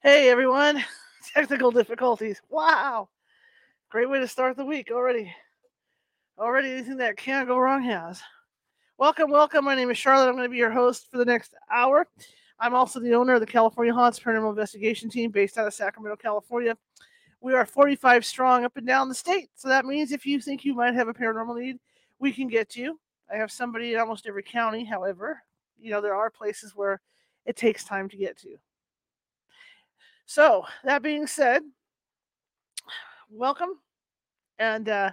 Hey everyone, technical difficulties. Wow, great way to start the week already. Already anything that can go wrong has. Welcome, welcome. My name is Charlotte. I'm going to be your host for the next hour. I'm also the owner of the California Haunts Paranormal Investigation Team based out of Sacramento, California. We are 45 strong up and down the state. So that means if you think you might have a paranormal need, we can get to you. I have somebody in almost every county. However, you know, there are places where it takes time to get to. So, that being said, welcome and uh,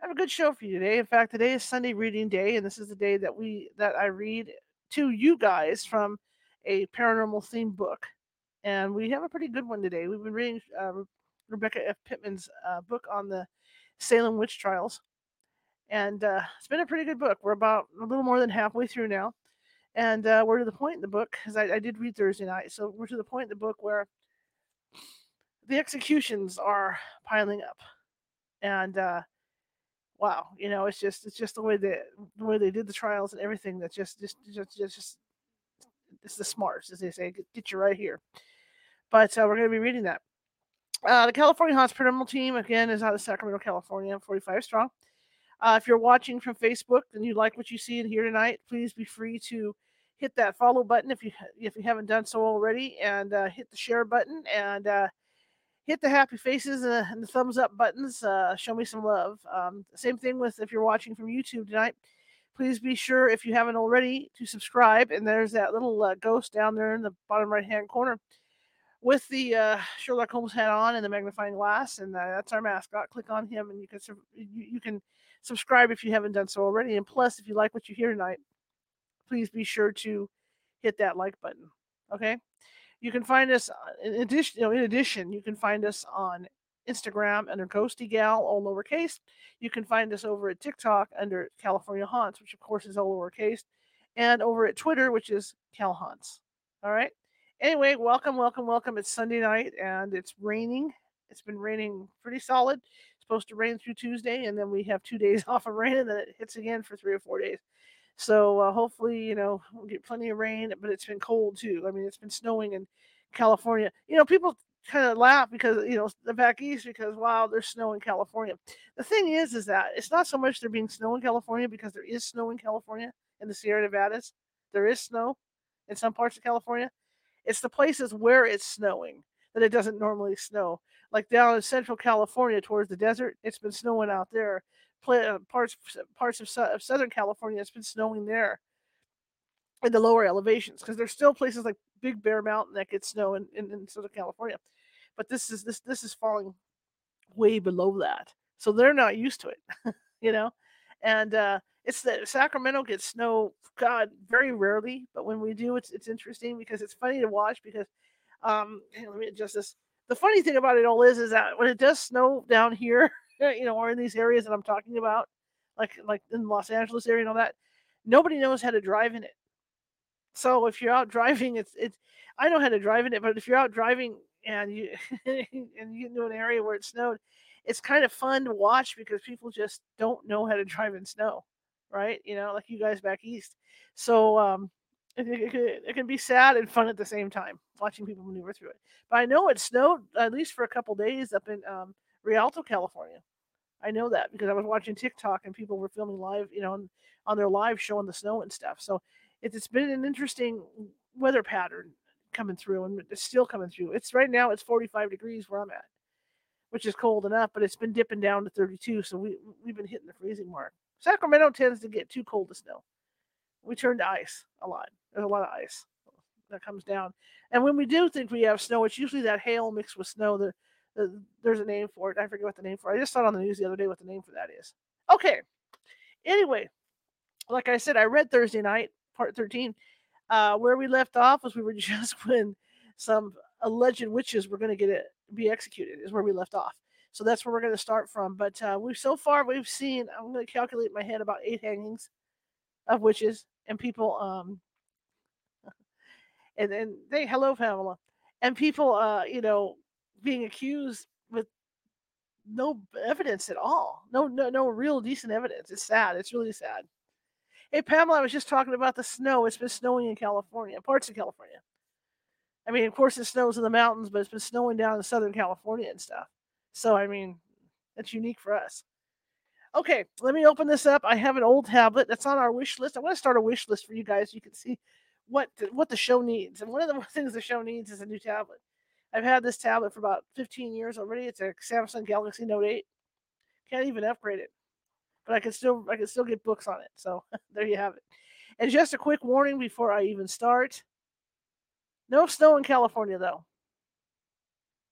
have a good show for you today. In fact, today is Sunday reading day, and this is the day that we that I read to you guys from a paranormal themed book. And we have a pretty good one today. We've been reading uh, Rebecca F. Pittman's uh, book on the Salem witch trials, and uh, it's been a pretty good book. We're about a little more than halfway through now, and uh, we're to the point in the book because I, I did read Thursday night, so we're to the point in the book where the executions are piling up, and uh, wow, you know, it's just it's just the way that the way they did the trials and everything. That's just just just just, just it's the smarts, as they say. Get, get you right here. But uh, we're going to be reading that. Uh, the California Paranormal Team again is out of Sacramento, California, 45 strong. Uh, if you're watching from Facebook and you like what you see and hear tonight, please be free to hit that follow button if you if you haven't done so already, and uh, hit the share button and uh, hit the happy faces and, and the thumbs up buttons. Uh, show me some love. Um, same thing with if you're watching from YouTube tonight. Please be sure if you haven't already to subscribe. And there's that little uh, ghost down there in the bottom right hand corner with the uh, Sherlock Holmes hat on and the magnifying glass, and uh, that's our mascot. Click on him, and you can you, you can subscribe if you haven't done so already. And plus, if you like what you hear tonight, please be sure to hit that like button. Okay. You can find us uh, in addition. You know, in addition, you can find us on Instagram under Ghosty Gal, all lowercase. You can find us over at TikTok under California Haunts, which of course is all lowercase, and over at Twitter, which is Cal Haunts. All right. Anyway, welcome, welcome, welcome. It's Sunday night and it's raining. It's been raining pretty solid. Supposed to rain through Tuesday, and then we have two days off of rain, and then it hits again for three or four days. So uh, hopefully, you know, we'll get plenty of rain, but it's been cold too. I mean, it's been snowing in California. You know, people kind of laugh because you know the back east because wow, there's snow in California. The thing is, is that it's not so much there being snow in California because there is snow in California in the Sierra Nevadas. There is snow in some parts of California. It's the places where it's snowing that it doesn't normally snow. Like down in Central California towards the desert, it's been snowing out there. Uh, parts parts of, of Southern California, it's been snowing there in the lower elevations because there's still places like Big Bear Mountain that get snow in, in, in Southern California, but this is this this is falling way below that, so they're not used to it, you know. And uh, it's that Sacramento gets snow, God, very rarely, but when we do, it's it's interesting because it's funny to watch because, um, let me adjust this. The funny thing about it all is, is that when it does snow down here, you know, or in these areas that I'm talking about, like like in Los Angeles area and all that, nobody knows how to drive in it. So if you're out driving, it's it's I know how to drive in it, but if you're out driving and you and you get into an area where it snowed, it's kind of fun to watch because people just don't know how to drive in snow, right? You know, like you guys back east. So um, it, it, it, it can be sad and fun at the same time watching people maneuver through it. But I know it snowed at least for a couple days up in um, Rialto, California. I know that because I was watching TikTok and people were filming live, you know, on, on their live showing the snow and stuff. So it's, it's been an interesting weather pattern coming through and it's still coming through. It's right now it's 45 degrees where I'm at, which is cold enough, but it's been dipping down to 32. So we we've been hitting the freezing mark. Sacramento tends to get too cold to snow. We turn to ice a lot. There's a lot of ice that comes down. And when we do think we have snow, it's usually that hail mixed with snow. The, the, there's a name for it. I forget what the name for it. I just saw it on the news the other day what the name for that is. Okay. Anyway, like I said, I read Thursday night, part 13. Uh, where we left off was we were just when some alleged witches were going to get it be executed is where we left off. So that's where we're going to start from. But uh, we so far we've seen. I'm going to calculate my head about eight hangings of witches and people. Um, and and they hello Pamela, and people. Uh, you know, being accused with no evidence at all. No, no, no real decent evidence. It's sad. It's really sad. Hey, Pamela, I was just talking about the snow. It's been snowing in California, parts of California. I mean, of course, it snows in the mountains, but it's been snowing down in Southern California and stuff. So, I mean, that's unique for us. Okay, let me open this up. I have an old tablet that's on our wish list. I want to start a wish list for you guys. So you can see what the, what the show needs. And one of the things the show needs is a new tablet. I've had this tablet for about 15 years already. It's a Samsung Galaxy Note 8. Can't even upgrade it, but I can still I can still get books on it. So there you have it. And just a quick warning before I even start: no snow in California though.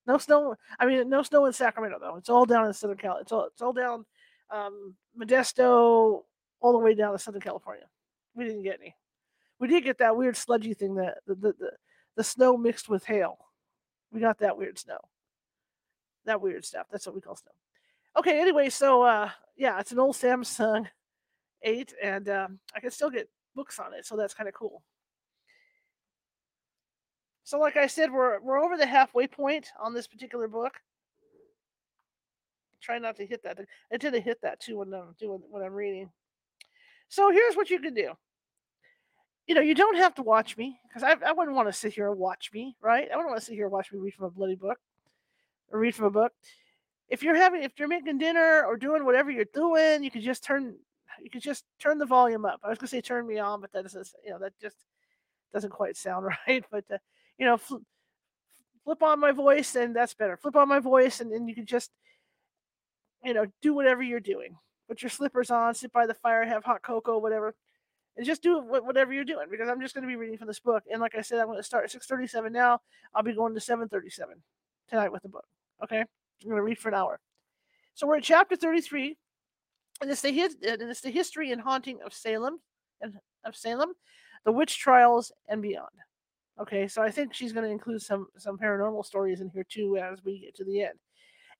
No snow. I mean, no snow in Sacramento though. It's all down in Southern Cal. It's all it's all down um, Modesto, all the way down to Southern California. We didn't get any. We did get that weird sludgy thing that the the, the, the snow mixed with hail. We got that weird snow. That weird stuff. That's what we call snow. Okay. Anyway, so uh, yeah, it's an old Samsung eight, and um, I can still get books on it, so that's kind of cool. So, like I said, we're we're over the halfway point on this particular book. Try not to hit that. I tend to hit that too when I'm doing when I'm reading. So here's what you can do. You know, you don't have to watch me because I, I wouldn't want to sit here and watch me, right? I wouldn't want to sit here and watch me read from a bloody book or read from a book. If you're having, if you're making dinner or doing whatever you're doing, you could just turn, you could just turn the volume up. I was gonna say turn me on, but that you know, that just doesn't quite sound right. But uh, you know, fl- flip on my voice, and that's better. Flip on my voice, and then you can just you know, do whatever you're doing. Put your slippers on, sit by the fire, have hot cocoa, whatever, and just do whatever you're doing because I'm just going to be reading from this book. And like I said, I'm going to start at 6:37 now. I'll be going to 7:37 tonight with the book. Okay, I'm going to read for an hour. So we're at chapter 33, and it's the and it's the history and haunting of Salem and of Salem, the witch trials and beyond. Okay, so I think she's going to include some some paranormal stories in here too as we get to the end.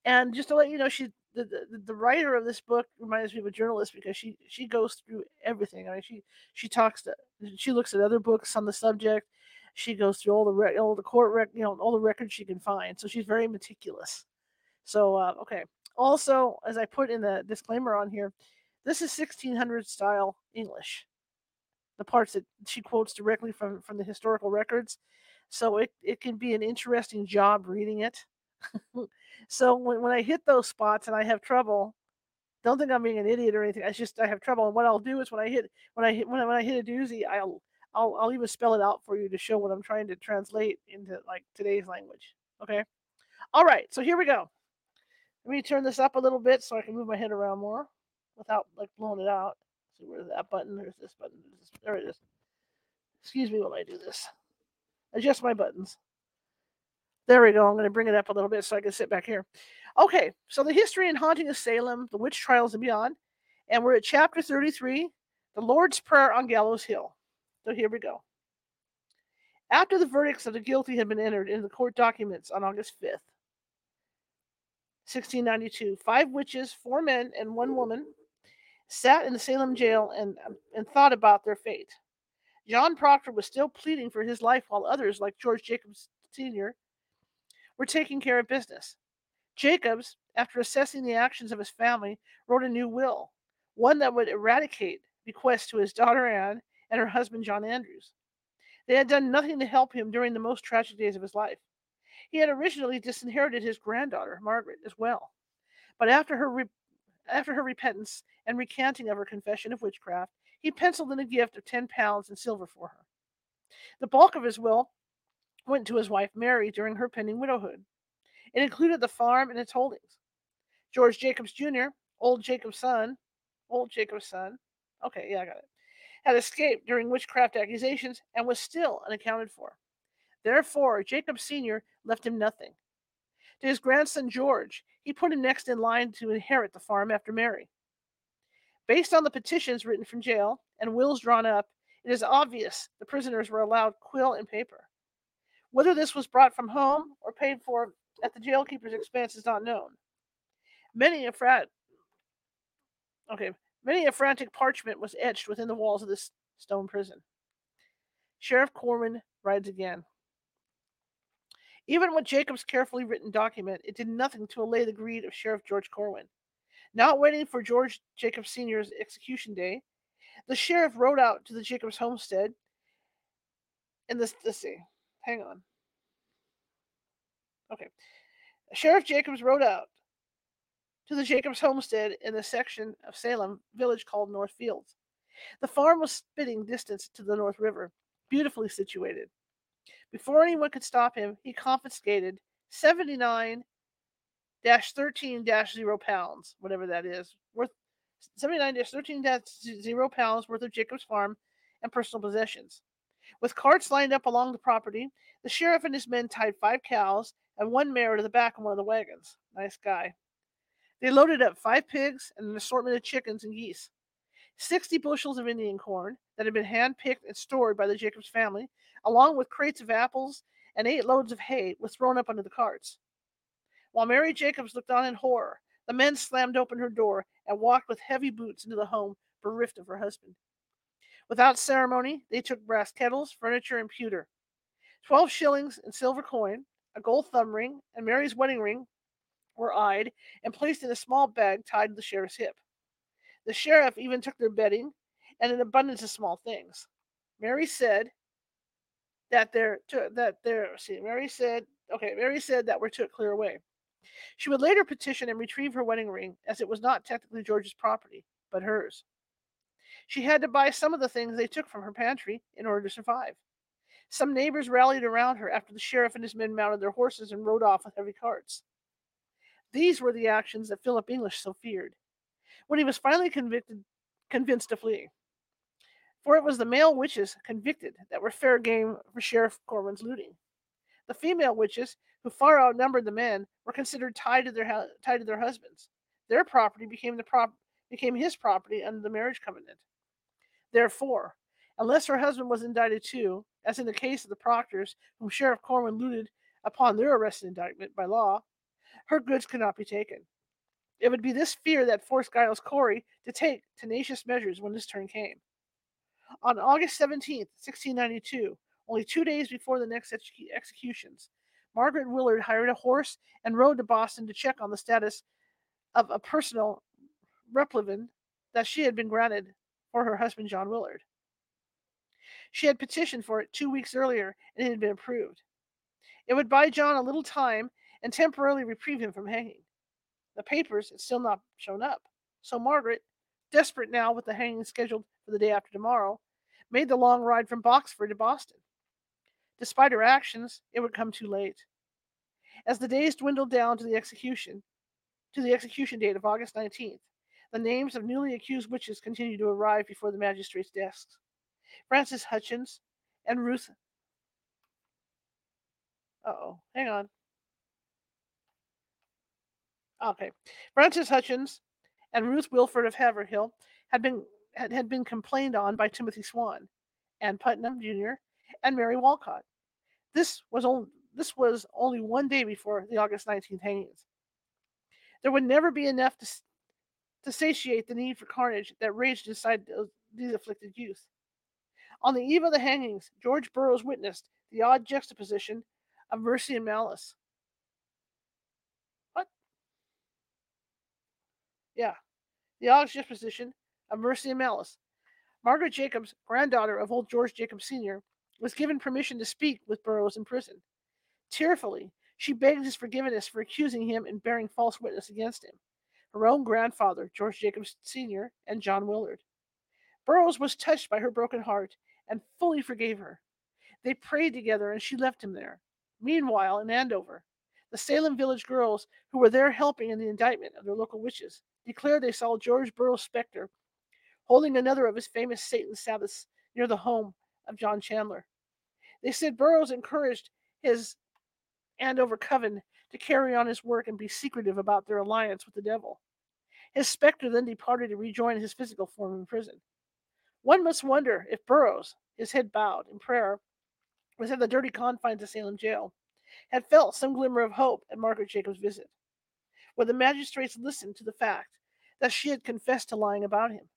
And just to let you know, she the, the, writer of this book reminds me of a journalist because she she goes through everything. I mean, she she talks to she looks at other books on the subject. She goes through all the re- all the court rec, you know all the records she can find. So she's very meticulous. So uh, okay. Also, as I put in the disclaimer on here, this is 1600 style English. The parts that she quotes directly from from the historical records. So it, it can be an interesting job reading it. so when, when I hit those spots and I have trouble, don't think I'm being an idiot or anything. I just I have trouble. And what I'll do is when I hit when I hit when I, when I hit a doozy, I'll I'll I'll even spell it out for you to show what I'm trying to translate into like today's language. Okay. All right. So here we go. Let me turn this up a little bit so I can move my head around more without like blowing it out. See where's that button? There's this button. There it is. Excuse me while I do this. Adjust my buttons. There we go. I'm going to bring it up a little bit so I can sit back here. Okay, so the history and haunting of Salem, the witch trials and beyond. And we're at chapter 33, the Lord's Prayer on Gallows Hill. So here we go. After the verdicts of the guilty had been entered in the court documents on August 5th, 1692, five witches, four men, and one woman sat in the Salem jail and, and thought about their fate. John Proctor was still pleading for his life, while others, like George Jacobs Sr., were taking care of business. Jacobs, after assessing the actions of his family, wrote a new will, one that would eradicate bequests to his daughter Anne and her husband John Andrews. They had done nothing to help him during the most tragic days of his life. He had originally disinherited his granddaughter, Margaret, as well. But after her, re- after her repentance and recanting of her confession of witchcraft, he penciled in a gift of 10 pounds in silver for her. The bulk of his will went to his wife Mary during her pending widowhood. It included the farm and its holdings. George Jacobs Jr., old Jacob's son, old Jacob's son, okay, yeah, I got it, had escaped during witchcraft accusations and was still unaccounted for. Therefore, Jacob Sr. left him nothing. To his grandson George, he put him next in line to inherit the farm after Mary. Based on the petitions written from jail and wills drawn up, it is obvious the prisoners were allowed quill and paper. Whether this was brought from home or paid for at the jailkeeper's expense is not known. Many a frat okay, many a frantic parchment was etched within the walls of this stone prison. Sheriff Corwin rides again. Even with Jacob's carefully written document, it did nothing to allay the greed of Sheriff George Corwin. Not waiting for George Jacobs Sr.'s execution day, the sheriff rode out to the Jacobs homestead in this, let's hang on. Okay. Sheriff Jacobs rode out to the Jacobs homestead in the section of Salem village called North Fields. The farm was spitting distance to the North River, beautifully situated. Before anyone could stop him, he confiscated 79 13 0 pounds, whatever that is, worth 79 13 0 pounds worth of Jacob's farm and personal possessions. With carts lined up along the property, the sheriff and his men tied five cows and one mare to the back of one of the wagons. Nice guy. They loaded up five pigs and an assortment of chickens and geese. 60 bushels of Indian corn that had been hand picked and stored by the Jacobs family, along with crates of apples and eight loads of hay, was thrown up under the carts. While Mary Jacobs looked on in horror, the men slammed open her door and walked with heavy boots into the home bereft of her husband. Without ceremony, they took brass kettles, furniture, and pewter. Twelve shillings in silver coin, a gold thumb ring, and Mary's wedding ring were eyed and placed in a small bag tied to the sheriff's hip. The sheriff even took their bedding and an abundance of small things. Mary said that their that their see Mary said okay Mary said that we're to clear away. She would later petition and retrieve her wedding ring as it was not technically George's property but hers. She had to buy some of the things they took from her pantry in order to survive. Some neighbors rallied around her after the sheriff and his men mounted their horses and rode off with heavy carts. These were the actions that Philip English so feared when he was finally convicted, convinced to flee. For it was the male witches convicted that were fair game for Sheriff Corwin's looting. The female witches, who far outnumbered the men, were considered tied to their tied to their husbands. Their property became the prop became his property under the marriage covenant. Therefore, unless her husband was indicted too, as in the case of the Proctors, whom Sheriff Corwin looted upon their arrest and indictment by law, her goods could not be taken. It would be this fear that forced Giles Corey to take tenacious measures when his turn came. On August 17, 1692, only two days before the next ex- executions, Margaret Willard hired a horse and rode to Boston to check on the status of a personal replevin that she had been granted for her husband John Willard. She had petitioned for it two weeks earlier and it had been approved. It would buy John a little time and temporarily reprieve him from hanging. The papers had still not shown up, so Margaret, desperate now with the hanging scheduled for the day after tomorrow, made the long ride from Boxford to Boston. Despite her actions, it would come too late. As the days dwindled down to the execution, to the execution date of August 19th, the names of newly accused witches continued to arrive before the magistrates' desks. Frances Hutchins and Ruth. oh, hang on. Okay. Frances Hutchins and Ruth Wilford of Haverhill had been had, had been complained on by Timothy Swan, Ann Putnam Jr., and Mary Walcott. This was only this was only one day before the August 19th hangings. There would never be enough to, to satiate the need for carnage that raged inside these afflicted youth. On the eve of the hangings, George Burroughs witnessed the odd juxtaposition of mercy and malice. What? Yeah. The odd juxtaposition of mercy and malice. Margaret Jacobs, granddaughter of old George Jacobs Sr., was given permission to speak with Burroughs in prison. Tearfully, she begged his forgiveness for accusing him and bearing false witness against him. Her own grandfather, George Jacobs Sr., and John Willard. Burroughs was touched by her broken heart and fully forgave her. They prayed together and she left him there. Meanwhile, in Andover, the Salem village girls who were there helping in the indictment of their local witches declared they saw George Burroughs' specter holding another of his famous Satan Sabbaths near the home of John Chandler. They said Burroughs encouraged his Andover coven to carry on his work and be secretive about their alliance with the devil. His specter then departed to rejoin his physical form in prison. One must wonder if Burroughs, his head bowed in prayer, was in the dirty confines of Salem jail, had felt some glimmer of hope at Margaret Jacobs' visit where the magistrates listened to the fact that she had confessed to lying about him.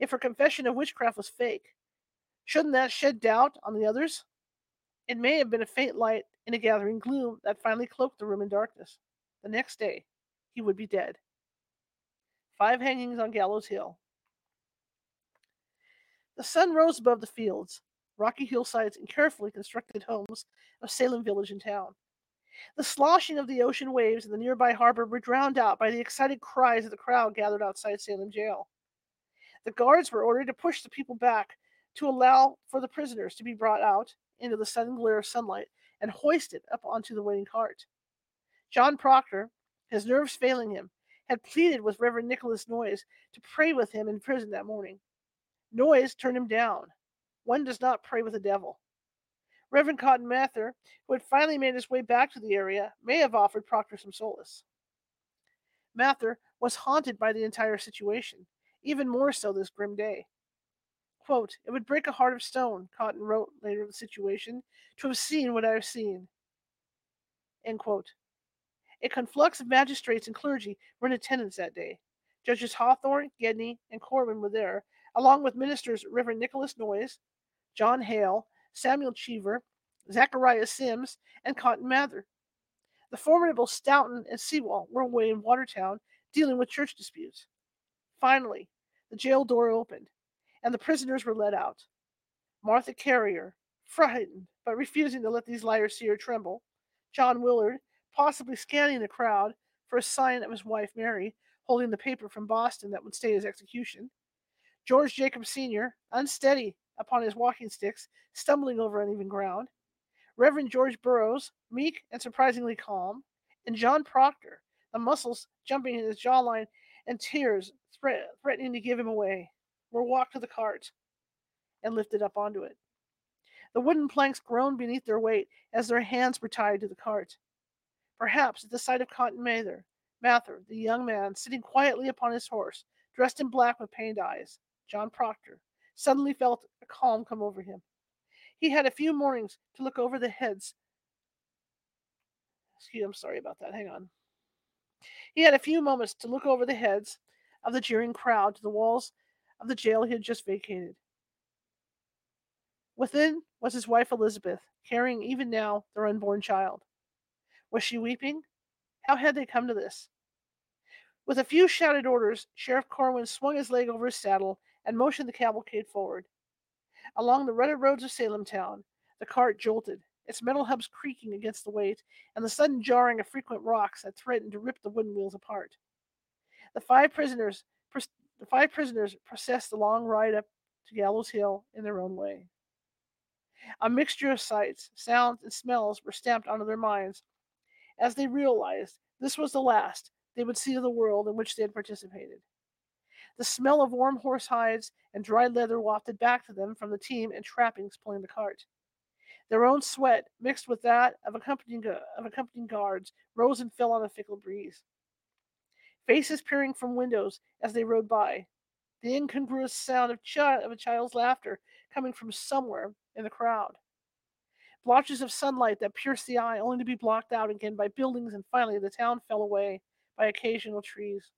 If her confession of witchcraft was fake, shouldn't that shed doubt on the others? It may have been a faint light in a gathering gloom that finally cloaked the room in darkness. The next day, he would be dead. Five hangings on Gallows Hill. The sun rose above the fields, rocky hillsides, and carefully constructed homes of Salem village and town. The sloshing of the ocean waves in the nearby harbor were drowned out by the excited cries of the crowd gathered outside Salem jail. The guards were ordered to push the people back to allow for the prisoners to be brought out into the sudden glare of sunlight and hoisted up onto the waiting cart. John Proctor, his nerves failing him, had pleaded with Reverend Nicholas Noyes to pray with him in prison that morning. Noyes turned him down. One does not pray with the devil. Reverend Cotton Mather, who had finally made his way back to the area, may have offered Proctor some solace. Mather was haunted by the entire situation, even more so this grim day. Quote, it would break a heart of stone, Cotton wrote later of the situation, to have seen what I have seen. End quote. A conflux of magistrates and clergy were in attendance that day. Judges Hawthorne, Gedney, and Corwin were there, along with ministers Reverend Nicholas Noyes, John Hale, Samuel Cheever, Zachariah Symmes, and Cotton Mather. The formidable Stoughton and Sewall were away in Watertown dealing with church disputes. Finally, the jail door opened, and the prisoners were let out. Martha Carrier, frightened but refusing to let these liars see her tremble, John Willard, possibly scanning the crowd for a sign of his wife Mary, holding the paper from Boston that would stay his execution, George Jacob Sr., unsteady upon his walking sticks, stumbling over uneven ground, Reverend George Burroughs, meek and surprisingly calm, and John Proctor, the muscles jumping in his jawline and tears threatening to give him away were walked to the cart and lifted up onto it. The wooden planks groaned beneath their weight as their hands were tied to the cart. Perhaps at the sight of Cotton Mather, Mather, the young man sitting quietly upon his horse, dressed in black with pained eyes, John Proctor, suddenly felt a calm come over him. He had a few mornings to look over the heads. Excuse, I'm sorry about that. Hang on. He had a few moments to look over the heads of the jeering crowd to the walls of the jail he had just vacated. Within was his wife Elizabeth, carrying even now their unborn child. Was she weeping? How had they come to this? With a few shouted orders, Sheriff Corwin swung his leg over his saddle and motioned the cavalcade forward. Along the rutted roads of Salem town, the cart jolted, its metal hubs creaking against the weight, and the sudden jarring of frequent rocks that threatened to rip the wooden wheels apart. The five prisoners the five prisoners processed the long ride up to Gallows Hill in their own way. A mixture of sights, sounds, and smells were stamped onto their minds as they realized this was the last they would see of the world in which they had participated. The smell of warm horse hides and dried leather wafted back to them from the team and trappings pulling the cart. Their own sweat, mixed with that of accompanying, uh, of accompanying guards, rose and fell on a fickle breeze faces peering from windows as they rode by, the incongruous sound of, ch- of a child's laughter coming from somewhere in the crowd. Blotches of sunlight that pierced the eye only to be blocked out again by buildings, and finally the town fell away by occasional trees.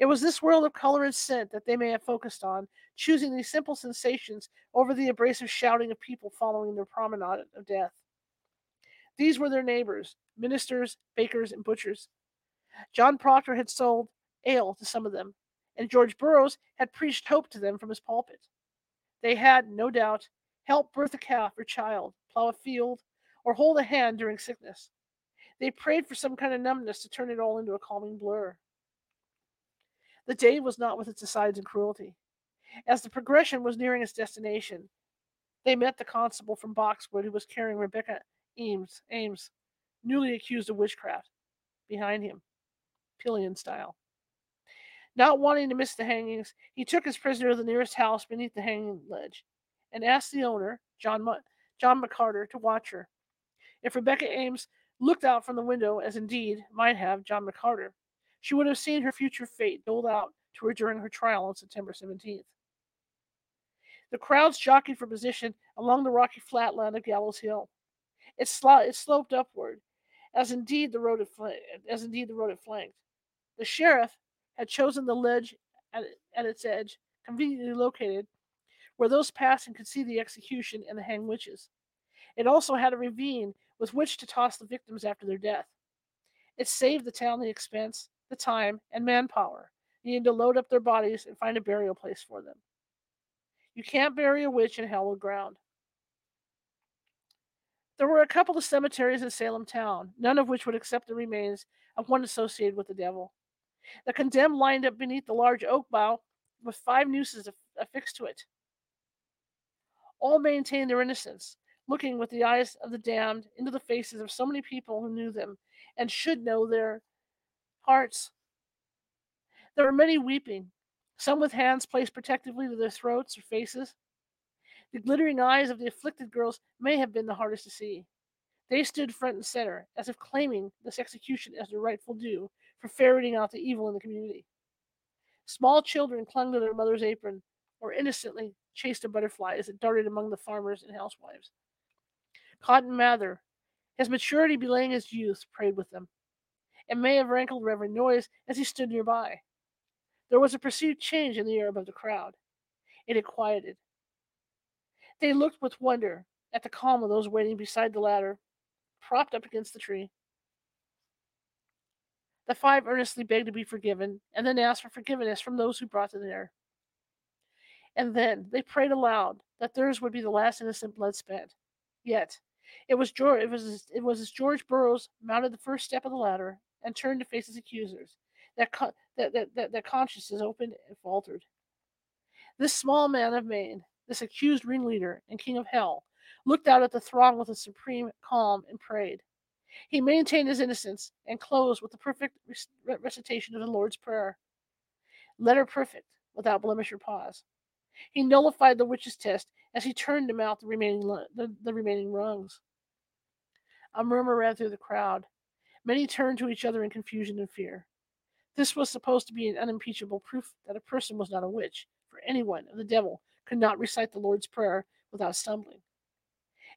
It was this world of color and scent that they may have focused on, choosing these simple sensations over the abrasive shouting of people following their promenade of death. These were their neighbors, ministers, bakers, and butchers, John Proctor had sold ale to some of them, and George Burroughs had preached hope to them from his pulpit. They had, no doubt, helped birth a calf or child, plow a field, or hold a hand during sickness. They prayed for some kind of numbness to turn it all into a calming blur. The day was not with its asides and cruelty. As the progression was nearing its destination, they met the constable from Boxford who was carrying Rebecca Ames, Ames, newly accused of witchcraft, behind him pillion style. Not wanting to miss the hangings, he took his prisoner to the nearest house beneath the hanging ledge and asked the owner, John, John McCarter, to watch her. If Rebecca Ames looked out from the window, as indeed might have John McCarter, she would have seen her future fate doled out to her during her trial on September 17th. The crowds jockeyed for position along the rocky flatland of Gallows Hill. It, sl- it sloped upward, as indeed the road had, as indeed the road flanked. The sheriff had chosen the ledge at, at its edge, conveniently located, where those passing could see the execution and the hanged witches. It also had a ravine with which to toss the victims after their death. It saved the town the expense, the time, and manpower needing to load up their bodies and find a burial place for them. You can't bury a witch in hallowed ground. There were a couple of cemeteries in Salem town, none of which would accept the remains of one associated with the devil. The condemned lined up beneath the large oak bough with five nooses affixed to it. All maintained their innocence, looking with the eyes of the damned into the faces of so many people who knew them and should know their hearts. There were many weeping, some with hands placed protectively to their throats or faces. The glittering eyes of the afflicted girls may have been the hardest to see. They stood front and center, as if claiming this execution as their rightful due for ferreting out the evil in the community. Small children clung to their mother's apron or innocently chased a butterfly as it darted among the farmers and housewives. Cotton Mather, his maturity belaying his youth, prayed with them, and may have rankled Reverend Noyes as he stood nearby. There was a perceived change in the air above the crowd. It had quieted. They looked with wonder at the calm of those waiting beside the ladder, propped up against the tree. The five earnestly begged to be forgiven, and then asked for forgiveness from those who brought them there. And then they prayed aloud that theirs would be the last innocent blood spent. Yet it was George, it was it was as George Burroughs mounted the first step of the ladder and turned to face his accusers that that that, that, that consciences opened and faltered. This small man of Maine this accused ringleader and king of hell, looked out at the throng with a supreme calm and prayed. He maintained his innocence and closed with the perfect recitation of the Lord's Prayer. Letter perfect, without blemish or pause. He nullified the witch's test as he turned to mount the remaining, the, the remaining rungs. A murmur ran through the crowd. Many turned to each other in confusion and fear. This was supposed to be an unimpeachable proof that a person was not a witch, for anyone of the devil could not recite the Lord's Prayer without stumbling.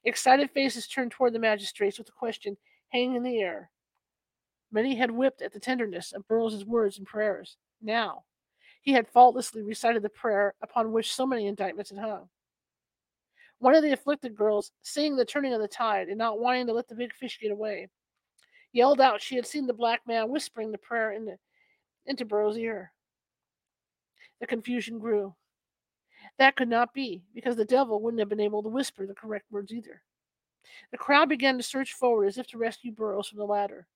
Excited faces turned toward the magistrates with the question hanging in the air. Many had whipped at the tenderness of Burroughs' words and prayers. Now, he had faultlessly recited the prayer upon which so many indictments had hung. One of the afflicted girls, seeing the turning of the tide and not wanting to let the big fish get away, yelled out she had seen the black man whispering the prayer into, into Burroughs' ear. The confusion grew. That could not be, because the devil wouldn't have been able to whisper the correct words either. The crowd began to surge forward as if to rescue Burroughs from the ladder.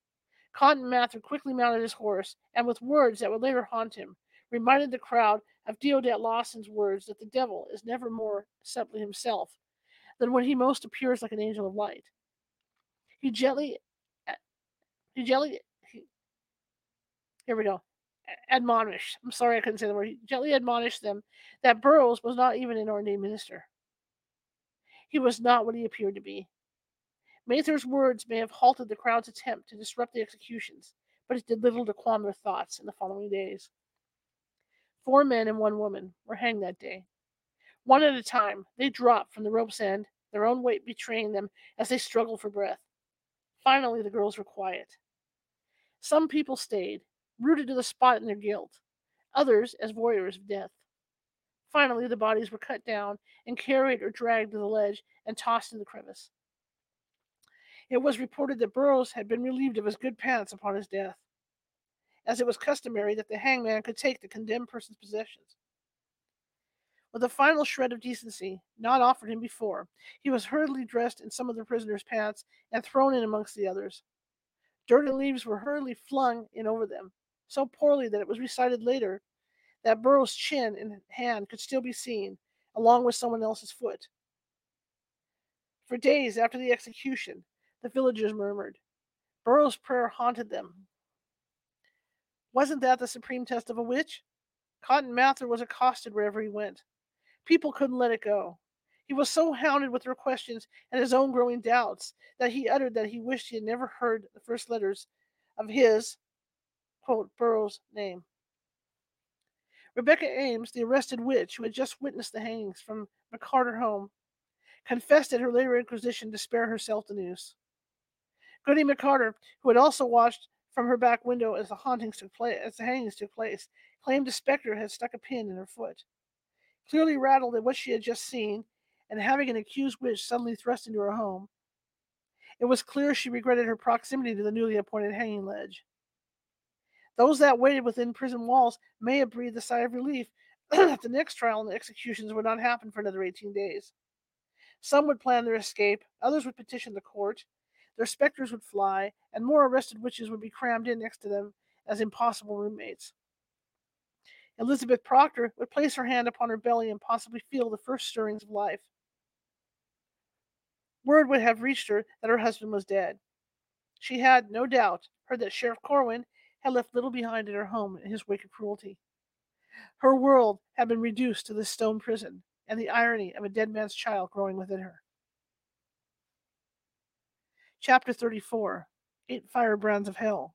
Cotton Mather quickly mounted his horse, and with words that would later haunt him, reminded the crowd of Deodat Lawson's words that the devil is never more simply himself than when he most appears like an angel of light. He gently, he gently, he, here we go admonished. I'm sorry I couldn't say the word. He gently admonished them that Burroughs was not even an ordained minister. He was not what he appeared to be. Mather's words may have halted the crowd's attempt to disrupt the executions, but it did little to calm their thoughts in the following days. Four men and one woman were hanged that day. One at a time, they dropped from the rope's end, their own weight betraying them as they struggled for breath. Finally, the girls were quiet. Some people stayed, rooted to the spot in their guilt, others as warriors of death. Finally, the bodies were cut down and carried or dragged to the ledge and tossed in the crevice. It was reported that Burroughs had been relieved of his good pants upon his death, as it was customary that the hangman could take the condemned person's possessions. With a final shred of decency not offered him before, he was hurriedly dressed in some of the prisoner's pants and thrown in amongst the others. Dirt and leaves were hurriedly flung in over them, so poorly that it was recited later that Burroughs' chin and hand could still be seen, along with someone else's foot. For days after the execution, the villagers murmured. Burroughs' prayer haunted them. Wasn't that the supreme test of a witch? Cotton Mather was accosted wherever he went. People couldn't let it go. He was so hounded with their questions and his own growing doubts that he uttered that he wished he had never heard the first letters of his quote, Burroughs' name. Rebecca Ames, the arrested witch who had just witnessed the hangings from McCarter home, confessed at her later inquisition to spare herself the news. Goody McCarter, who had also watched from her back window as the hauntings took place, as the hangings took place, claimed a specter had stuck a pin in her foot. Clearly rattled at what she had just seen, and having an accused witch suddenly thrust into her home, it was clear she regretted her proximity to the newly appointed hanging ledge. Those that waited within prison walls may have breathed a sigh of relief that the next trial and executions would not happen for another 18 days. Some would plan their escape, others would petition the court, their specters would fly, and more arrested witches would be crammed in next to them as impossible roommates. Elizabeth Proctor would place her hand upon her belly and possibly feel the first stirrings of life. Word would have reached her that her husband was dead. She had, no doubt, heard that Sheriff Corwin had left little behind in her home in his wicked cruelty. Her world had been reduced to this stone prison, and the irony of a dead man's child growing within her. Chapter 34 Eight Firebrands of Hell.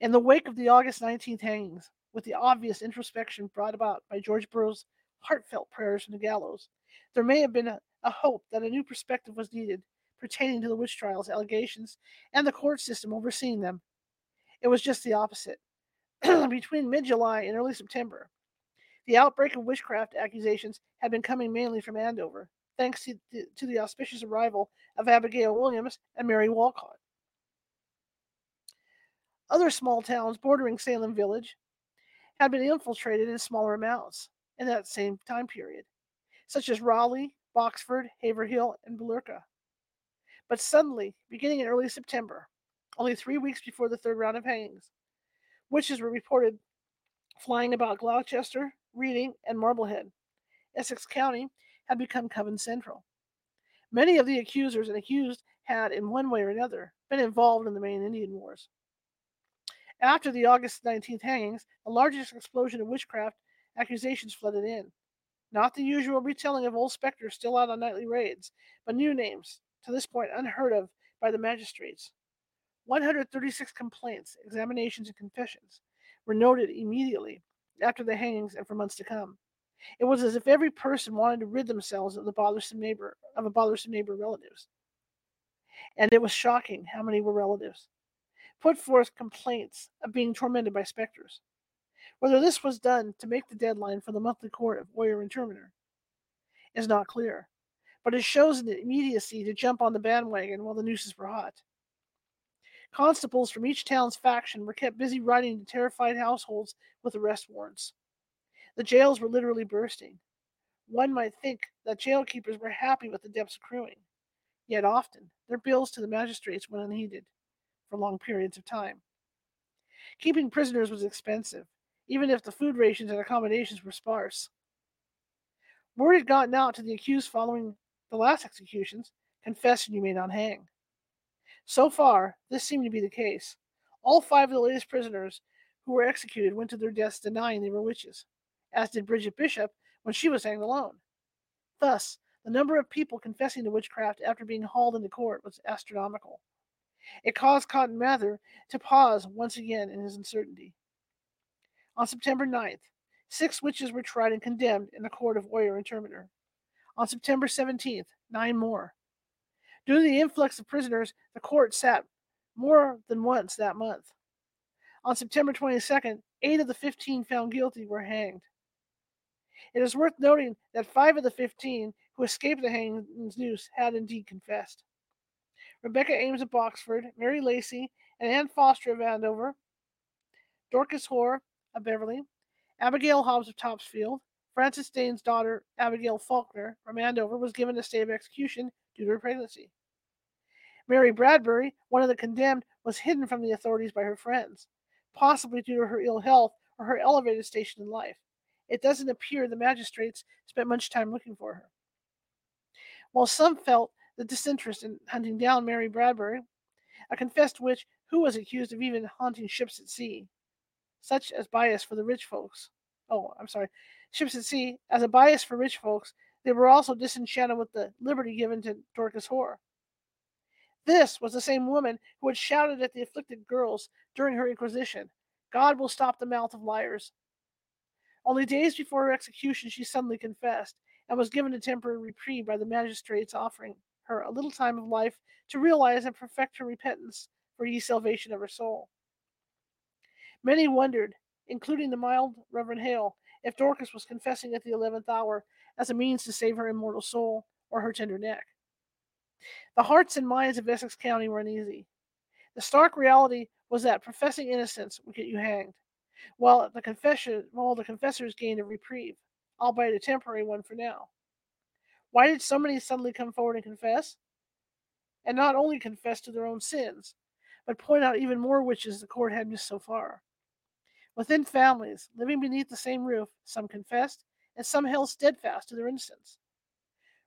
In the wake of the August 19th hangings, with the obvious introspection brought about by George Burroughs' heartfelt prayers from the gallows, there may have been a, a hope that a new perspective was needed pertaining to the witch trials allegations and the court system overseeing them. It was just the opposite. Between mid July and early September, the outbreak of witchcraft accusations had been coming mainly from Andover, thanks to, to the auspicious arrival of Abigail Williams and Mary Walcott. Other small towns bordering Salem Village had been infiltrated in smaller amounts in that same time period, such as Rowley, Boxford, Haverhill, and Billerica. But suddenly, beginning in early September, only three weeks before the third round of hangings, witches were reported flying about Gloucester, Reading, and Marblehead. Essex County had become Coven Central. Many of the accusers and accused had, in one way or another, been involved in the Maine Indian Wars. After the August 19th hangings, the largest explosion of witchcraft accusations flooded in. Not the usual retelling of old specters still out on nightly raids, but new names, to this point unheard of by the magistrates. 136 complaints, examinations, and confessions were noted immediately after the hangings and for months to come. It was as if every person wanted to rid themselves of the bothersome neighbor of a bothersome neighbor relatives. And it was shocking how many were relatives. Put forth complaints of being tormented by specters. Whether this was done to make the deadline for the monthly court of Oyer and Terminer is not clear, but it shows an immediacy to jump on the bandwagon while the nooses were hot. Constables from each town's faction were kept busy riding to terrified households with arrest warrants. The jails were literally bursting. One might think that jail keepers were happy with the debts accruing, yet often their bills to the magistrates went unheeded for long periods of time. Keeping prisoners was expensive, even if the food rations and accommodations were sparse. Word had gotten out to the accused following the last executions confess and you may not hang. So far, this seemed to be the case. All five of the latest prisoners who were executed went to their deaths denying they were witches as did Bridget Bishop when she was hanged alone. Thus, the number of people confessing to witchcraft after being hauled into court was astronomical. It caused Cotton Mather to pause once again in his uncertainty. On September 9th, six witches were tried and condemned in the court of Oyer and Terminer. On September 17th, nine more. Due to the influx of prisoners, the court sat more than once that month. On September 22nd, eight of the 15 found guilty were hanged. It is worth noting that five of the 15 who escaped the hangman's noose had indeed confessed. Rebecca Ames of Boxford, Mary Lacey, and Anne Foster of Andover, Dorcas Hoare of Beverly, Abigail Hobbs of Topsfield, Francis Dane's daughter, Abigail Faulkner from Andover, was given a stay of execution due to her pregnancy. Mary Bradbury, one of the condemned, was hidden from the authorities by her friends, possibly due to her ill health or her elevated station in life it doesn't appear the magistrates spent much time looking for her. While some felt the disinterest in hunting down Mary Bradbury, a confessed witch who was accused of even haunting ships at sea, such as bias for the rich folks. Oh, I'm sorry, ships at sea as a bias for rich folks. They were also disenchanted with the liberty given to Dorcas Hoare. This was the same woman who had shouted at the afflicted girls during her inquisition God will stop the mouth of liars. Only days before her execution, she suddenly confessed and was given a temporary reprieve by the magistrates, offering her a little time of life to realize and perfect her repentance for ye salvation of her soul. Many wondered, including the mild Reverend Hale, if Dorcas was confessing at the eleventh hour as a means to save her immortal soul or her tender neck. The hearts and minds of Essex County were uneasy. The stark reality was that professing innocence would get you hanged while the confession while the confessors gained a reprieve, albeit a temporary one for now. Why did so many suddenly come forward and confess? And not only confess to their own sins, but point out even more witches the court had missed so far. Within families, living beneath the same roof, some confessed, and some held steadfast to their innocence.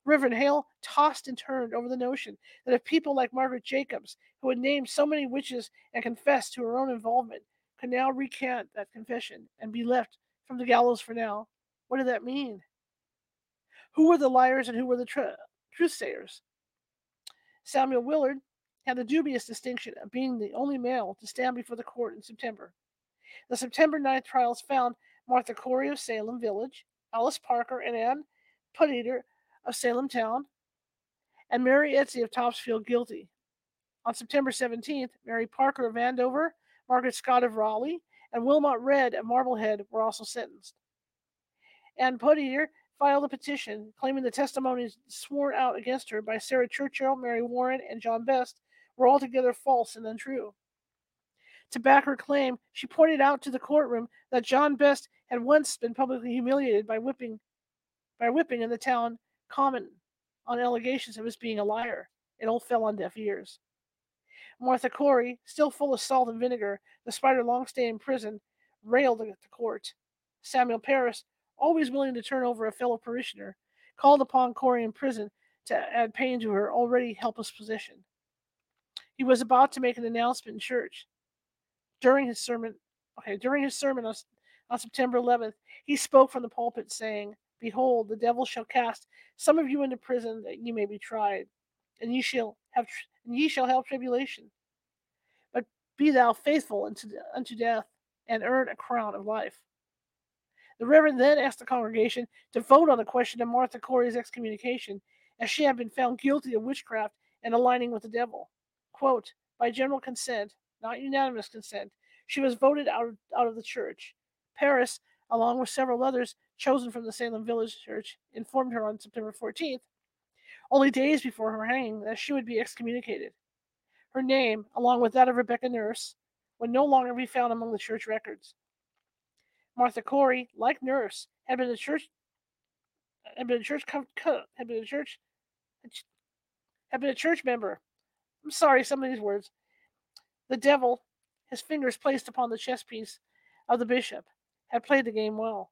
Reverend Hale tossed and turned over the notion that if people like Margaret Jacobs, who had named so many witches and confessed to her own involvement, could now recant that confession and be left from the gallows for now, what did that mean? Who were the liars and who were the tr- truth sayers? Samuel Willard had the dubious distinction of being the only male to stand before the court in September. The September 9th trials found Martha Corey of Salem Village, Alice Parker and Anne Pudeator of Salem Town, and Mary Easty of Topsfield guilty. On September 17th, Mary Parker of Andover, Margaret Scott of Rowley, and Wilmot Redd of Marblehead were also sentenced. Anne Pudeator filed a petition claiming the testimonies sworn out against her by Sarah Churchill, Mary Warren, and John Best were altogether false and untrue. To back her claim, she pointed out to the courtroom that John Best had once been publicly humiliated by whipping by whipping in the town common on allegations of his being a liar. It all fell on deaf ears. Martha Corey, still full of salt and vinegar, despite her long stay in prison, railed at the court. Samuel Parris, always willing to turn over a fellow parishioner, called upon Corey in prison to add pain to her already helpless position. He was about to make an announcement in church during his sermon. Okay, during his sermon on, on September 11th, he spoke from the pulpit, saying, "Behold, the devil shall cast some of you into prison that you may be tried, and you shall have and ye shall have tribulation. But be thou faithful unto unto death, and earn a crown of life." The Reverend then asked the congregation to vote on the question of Martha Corey's excommunication, as she had been found guilty of witchcraft and aligning with the devil. Quote, by general consent, not unanimous consent, she was voted out of, out of the church. Parris, along with several others chosen from the Salem Village Church, informed her on September 14th, only days before her hanging, that she would be excommunicated. Her name, along with that of Rebecca Nurse, would no longer be found among the church records. Martha Corey, like Nurse, had been a church had been a church had been a church had been a church member. I'm sorry, some of these words. The devil, his fingers placed upon the chess piece of the bishop, had played the game well.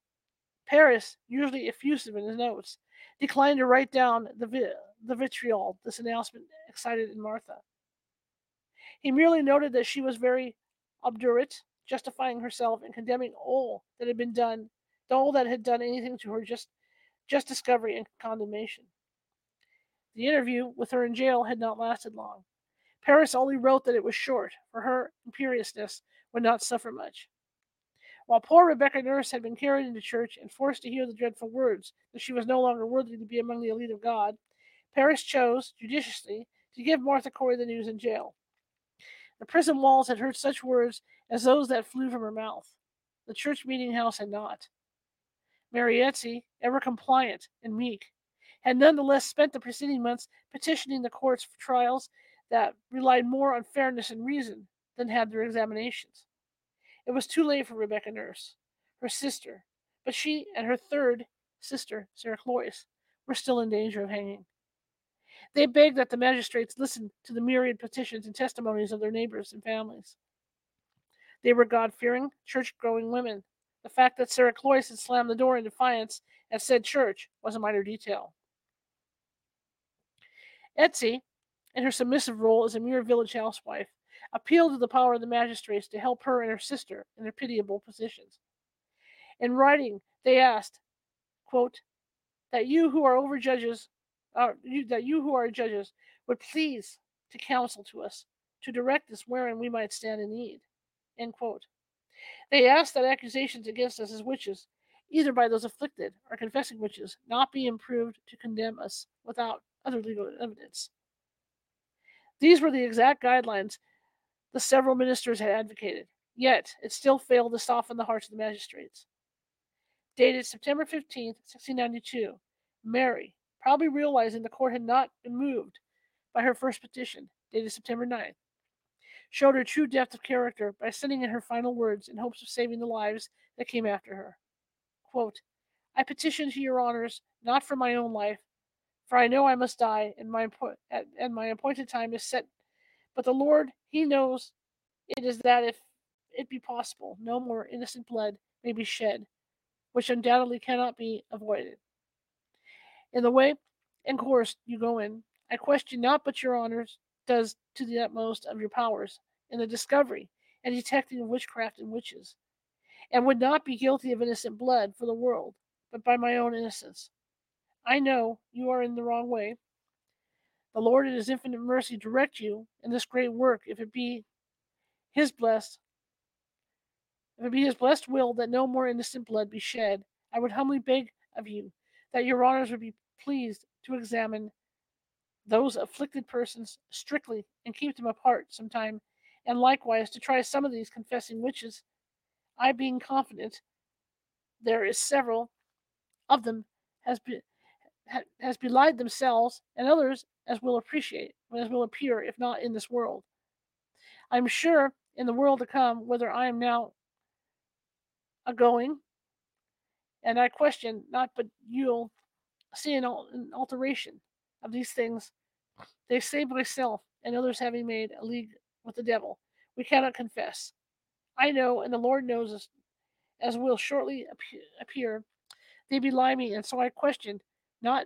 Parris, usually effusive in his notes, declined to write down the, the vitriol this announcement excited in Martha. He merely noted that she was very obdurate justifying herself and condemning all that had been done, all that had done anything to her just, just discovery and condemnation. The interview with her in jail had not lasted long. Parris only wrote that it was short, for her imperiousness would not suffer much. While poor Rebecca Nurse had been carried into church and forced to hear the dreadful words that she was no longer worthy to be among the elite of God, Parris chose, judiciously, to give Martha Corey the news in jail. The prison walls had heard such words as those that flew from her mouth. The church meeting house had not. Mary Easty, ever compliant and meek, had none the less spent the preceding months petitioning the courts for trials that relied more on fairness and reason than had their examinations. It was too late for Rebecca Nurse, her sister, but she and her third sister, Sarah Cloyce, were still in danger of hanging. They begged that the magistrates listen to the myriad petitions and testimonies of their neighbors and families. They were God fearing, church going women. The fact that Sarah Cloyce had slammed the door in defiance at said church was a minor detail. Easty, in her submissive role as a mere village housewife, appealed to the power of the magistrates to help her and her sister in their pitiable positions. In writing, they asked, quote, that you who are over judges uh, you, that you who are judges would please to counsel to us, to direct us wherein we might stand in need. End quote. They ask that accusations against us as witches, either by those afflicted or confessing witches, not be improved to condemn us without other legal evidence. These were the exact guidelines the several ministers had advocated, yet it still failed to soften the hearts of the magistrates. Dated September 15, 1692, Mary, probably realizing the court had not been moved by her first petition, dated September 9th, showed her true depth of character by sending in her final words in hopes of saving the lives that came after her. Quote, I petition to your honors, not for my own life, For I know I must die, and my and my appointed time is set. But the Lord, He knows it is that if it be possible, no more innocent blood may be shed, which undoubtedly cannot be avoided. In the way and course you go in, I question not but your honors does to the utmost of your powers in the discovery and detecting of witchcraft and witches, and would not be guilty of innocent blood for the world, but by my own innocence. I know you are in the wrong way. The Lord in his infinite mercy direct you in this great work if it be his blessed if it be his blessed will that no more innocent blood be shed, I would humbly beg of you that your honors would be pleased to examine those afflicted persons strictly and keep them apart some time, and likewise to try some of these confessing witches, I being confident there is several of them has has belied themselves and others as will appreciate, as will appear, if not in this world. I am sure in the world to come, whether I am now a going, and I question not but you'll see an, an alteration of these things. They say myself and others having made a league with the devil. We cannot confess. I know, and the Lord knows us, as will shortly appear. They belie me, and so I question not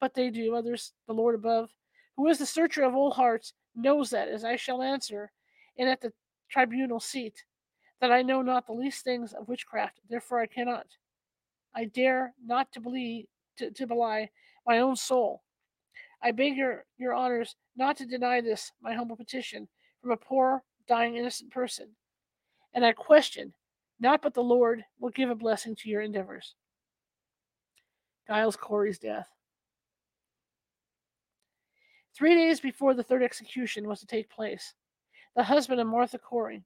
but they do others, the Lord above, who is the searcher of all hearts, knows that, as I shall answer, and at the tribunal seat, that I know not the least things of witchcraft, therefore I cannot. I dare not to believe to, to belie my own soul. I beg your, your honors not to deny this, my humble petition, from a poor, dying, innocent person. And I question, not but the Lord will give a blessing to your endeavors. Giles Corey's death. Three days before the third execution was to take place, the husband of Martha Corey,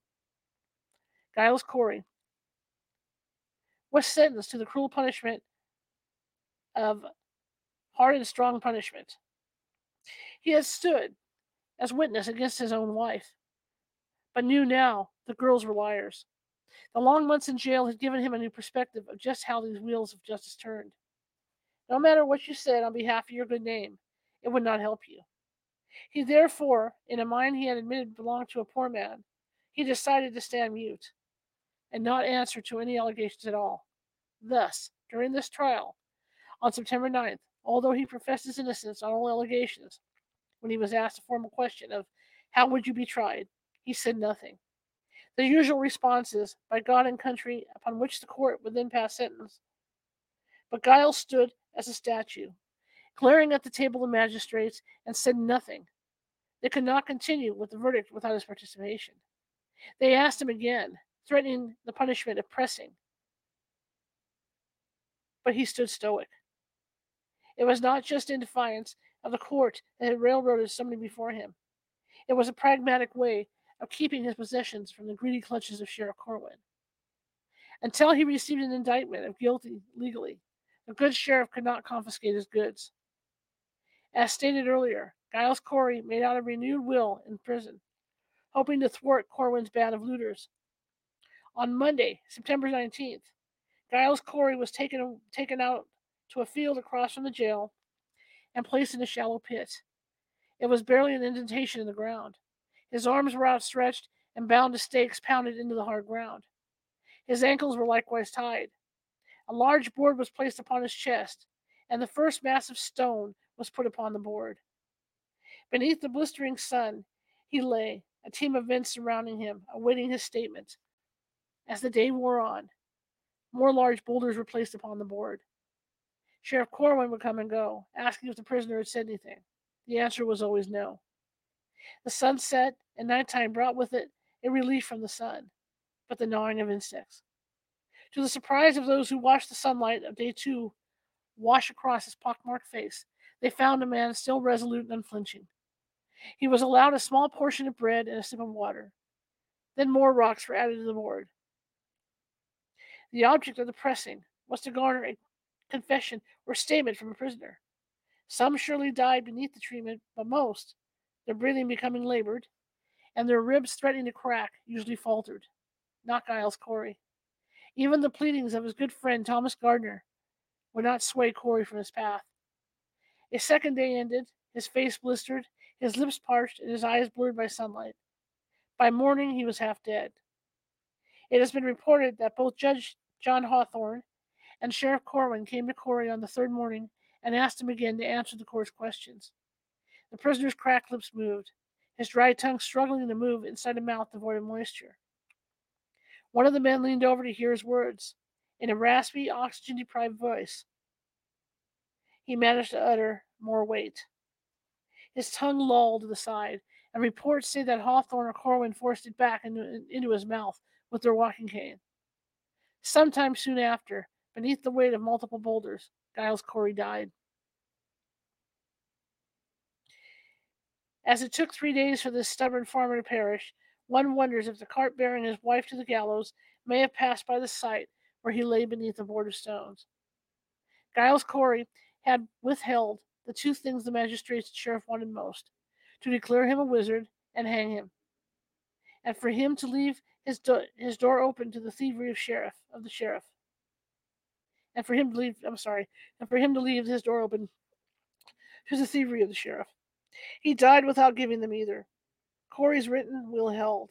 Giles Corey, was sentenced to the cruel punishment of hard and strong punishment. He had stood as witness against his own wife, but knew now the girls were liars. The long months in jail had given him a new perspective of just how these wheels of justice turned. No matter what you said on behalf of your good name, it would not help you. He therefore, in a mind he had admitted belonged to a poor man, he decided to stand mute and not answer to any allegations at all. Thus, during this trial, on September 9th, although he professed his innocence on all allegations, when he was asked a formal question of how would you be tried, he said nothing. The usual response is, by God and country, upon which the court would then pass sentence. But Giles stood as a statue, glaring at the table of magistrates, and said nothing. They could not continue with the verdict without his participation. They asked him again, threatening the punishment of pressing. But he stood stoic. It was not just in defiance of the court that had railroaded somebody before him. It was a pragmatic way of keeping his possessions from the greedy clutches of Sheriff Corwin. Until he received an indictment of guilty legally, the good sheriff could not confiscate his goods. As stated earlier, Giles Corey made out a renewed will in prison, hoping to thwart Corwin's band of looters. On Monday, September 19th, Giles Corey was taken, taken out to a field across from the jail and placed in a shallow pit. It was barely an indentation in the ground. His arms were outstretched and bound to stakes pounded into the hard ground. His ankles were likewise tied. A large board was placed upon his chest, and the first massive stone was put upon the board. Beneath the blistering sun, he lay, a team of men surrounding him, awaiting his statement. As the day wore on, more large boulders were placed upon the board. Sheriff Corwin would come and go, asking if the prisoner had said anything. The answer was always no. The sunset and nighttime brought with it a relief from the sun, but the gnawing of insects. To the surprise of those who watched the sunlight of day two wash across his pockmarked face, they found a man still resolute and unflinching. He was allowed a small portion of bread and a sip of water. Then more rocks were added to the board. The object of the pressing was to garner a confession or statement from a prisoner. Some surely died beneath the treatment, but most, their breathing becoming labored, and their ribs threatening to crack, usually faltered. Not Giles Corey. Even the pleadings of his good friend Thomas Gardner would not sway Corey from his path. A second day ended, his face blistered, his lips parched, and his eyes blurred by sunlight. By morning, he was half dead. It has been reported that both Judge John Hawthorne and Sheriff Corwin came to Corey on the third morning and asked him again to answer the court's questions. The prisoner's cracked lips moved, his dry tongue struggling to move inside a mouth devoid of moisture. One of the men leaned over to hear his words. In a raspy, oxygen deprived voice, he managed to utter more weight. His tongue lolled to the side, and reports say that Hawthorne or Corwin forced it back into, into his mouth with their walking cane. Sometime soon after, beneath the weight of multiple boulders, Giles Corey died. As it took three days for this stubborn farmer to perish, one wonders if the cart bearing his wife to the gallows may have passed by the site where he lay beneath a board of stones. Giles Corey had withheld the two things the magistrates and sheriff wanted most to declare him a wizard and hang him, and for him to leave his, do- his door open to the thievery of sheriff of the sheriff, and for him to leave I'm sorry, and for him to leave his door open to the thievery of the sheriff. He died without giving them either. Corey's written will held.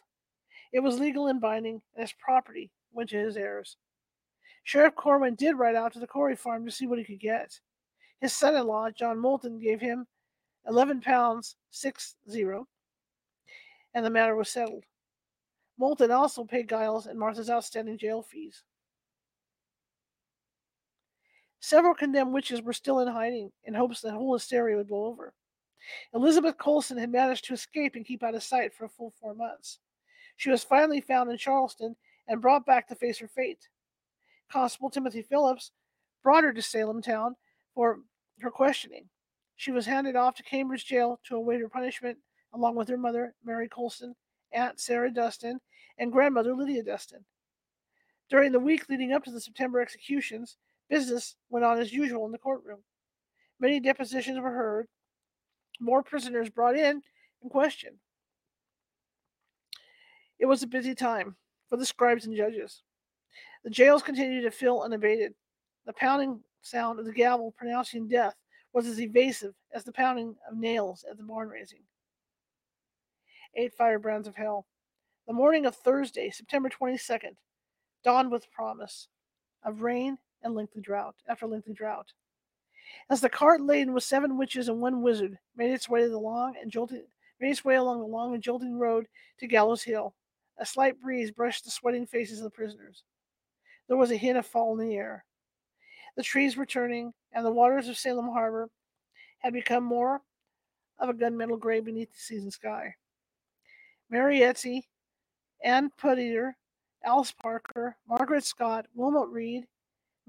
It was legal and binding, and his property went to his heirs. Sheriff Corwin did ride out to the Corey farm to see what he could get. His son-in-law, John Moulton, gave him eleven pounds six zero, and the matter was settled. Moulton also paid Giles and Martha's outstanding jail fees. Several condemned witches were still in hiding in hopes that whole hysteria would blow over. Elizabeth Colson had managed to escape and keep out of sight for a full four months. She was finally found in Charlestown and brought back to face her fate. Constable Timothy Phillips brought her to Salem town for her questioning. She was handed off to Cambridge jail to await her punishment, along with her mother, Mary Colson, Aunt Sarah Dustin, and grandmother Lydia Dustin. During the week leading up to the September executions, business went on as usual in the courtroom. Many depositions were heard, more prisoners brought in and questioned. It was a busy time for the scribes and judges. The jails continued to fill unabated. The pounding sound of the gavel pronouncing death was as evasive as the pounding of nails at the barn raising. Eight firebrands of hell. The morning of Thursday, September 22nd, dawned with promise of rain and lengthy drought after lengthy drought. As the cart laden with seven witches and one wizard made its way the long and jolting made its way along the long and jolting road to Gallows Hill, a slight breeze brushed the sweating faces of the prisoners. There was a hint of fall in the air. The trees were turning, and the waters of Salem Harbor had become more of a gunmetal gray beneath the season sky. Mary Easty, Ann Pudeator, Alice Parker, Margaret Scott, Wilmot Reed,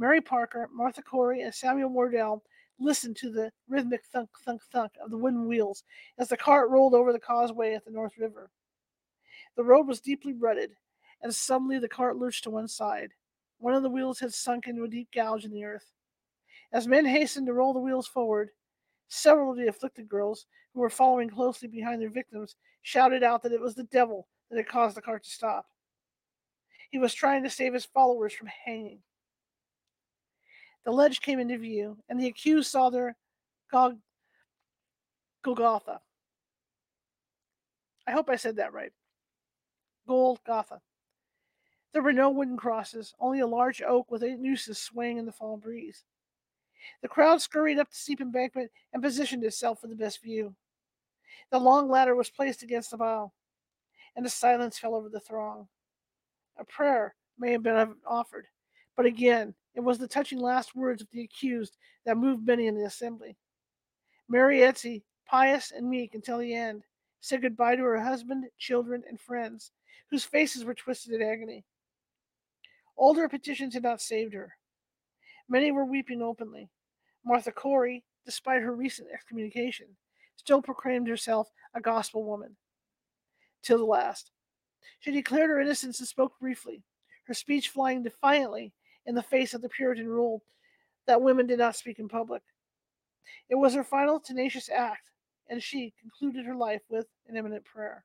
Mary Parker, Martha Corey, and Samuel Wardwell listened to the rhythmic thunk, thunk, thunk of the wooden wheels as the cart rolled over the causeway at the North River. The road was deeply rutted, and suddenly the cart lurched to one side. One of the wheels had sunk into a deep gouge in the earth. As men hastened to roll the wheels forward, several of the afflicted girls, who were following closely behind their victims, shouted out that it was the devil that had caused the cart to stop. He was trying to save his followers from hanging. The ledge came into view, and the accused saw their Gog- Golgotha. I hope I said that right. Golgotha. There were no wooden crosses, only a large oak with eight nooses swaying in the fall breeze. The crowd scurried up the steep embankment and positioned itself for the best view. The long ladder was placed against the bow, and a silence fell over the throng. A prayer may have been offered, but again it was the touching last words of the accused that moved many in the assembly. Mary Easty, pious and meek until the end, said goodbye to her husband, children, and friends, whose faces were twisted in agony. Older petitions had not saved her. Many were weeping openly. Martha Corey, despite her recent excommunication, still proclaimed herself a gospel woman. Till the last. She declared her innocence and spoke briefly, her speech flying defiantly in the face of the Puritan rule that women did not speak in public. It was her final tenacious act, and she concluded her life with an imminent prayer.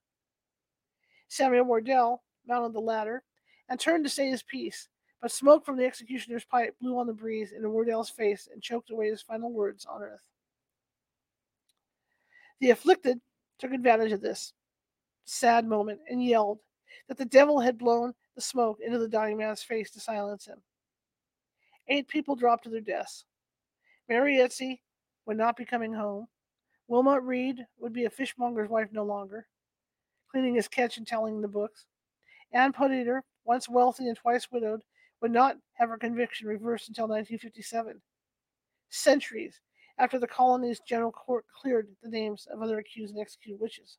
Samuel Wardwell mounted the ladder and turned to say his piece, but smoke from the executioner's pipe blew on the breeze into Wardwell's face and choked away his final words on earth. The afflicted took advantage of this sad moment and yelled that the devil had blown the smoke into the dying man's face to silence him. Eight people dropped to their deaths. Mary Easty would not be coming home. Wilmot Reed would be a fishmonger's wife no longer, cleaning his catch and telling the books. Anne Pudeator, once wealthy and twice widowed, would not have her conviction reversed until 1957, centuries after the colony's general court cleared the names of other accused and executed witches.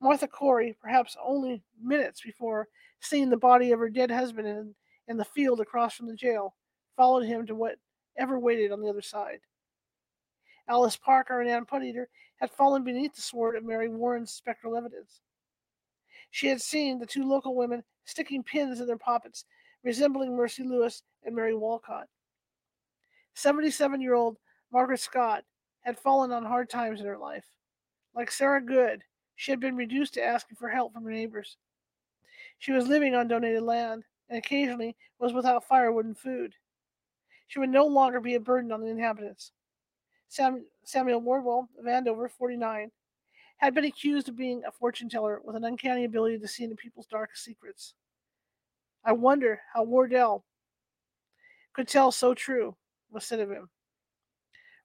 Martha Corey, perhaps only minutes before seeing the body of her dead husband in, in the field across from the jail, followed him to whatever waited on the other side. Alice Parker and Ann Pudeator had fallen beneath the sword of Mary Warren's spectral evidence. She had seen the two local women sticking pins in their pockets, resembling Mercy Lewis and Mary Walcott. 77 year old Margaret Scott had fallen on hard times in her life. Like Sarah Good, she had been reduced to asking for help from her neighbors. She was living on donated land and occasionally was without firewood and food. She would no longer be a burden on the inhabitants. Sam, Samuel Wardwell of Andover, 49, had been accused of being a fortune teller with an uncanny ability to see into people's darkest secrets. I wonder how Wardwell could tell so true was said of him.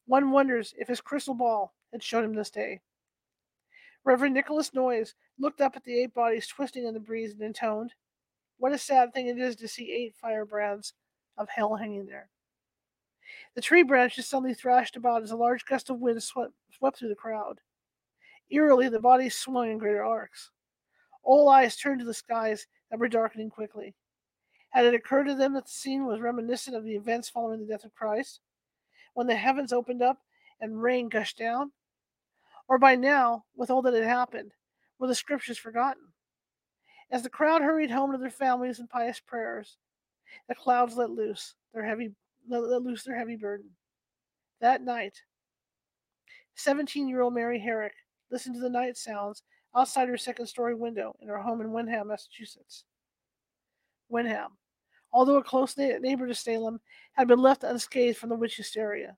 One wonders if his crystal ball had shown him this day. Reverend Nicholas Noyes looked up at the eight bodies twisting in the breeze and intoned, What a sad thing it is to see eight firebrands of hell hanging there. The tree branches suddenly thrashed about as a large gust of wind swept, swept through the crowd. Eerily, the bodies swung in greater arcs. All eyes turned to the skies that were darkening quickly. Had it occurred to them that the scene was reminiscent of the events following the death of Christ, when the heavens opened up and rain gushed down? Or by now, with all that had happened, were the scriptures forgotten? As the crowd hurried home to their families and pious prayers, the clouds let loose their heavy let loose their heavy burden. That night, 17-year-old Mary Herrick listened to the night sounds outside her second-story window in her home in Wenham, Massachusetts. Wenham, although a close neighbor to Salem, had been left unscathed from the witch hysteria.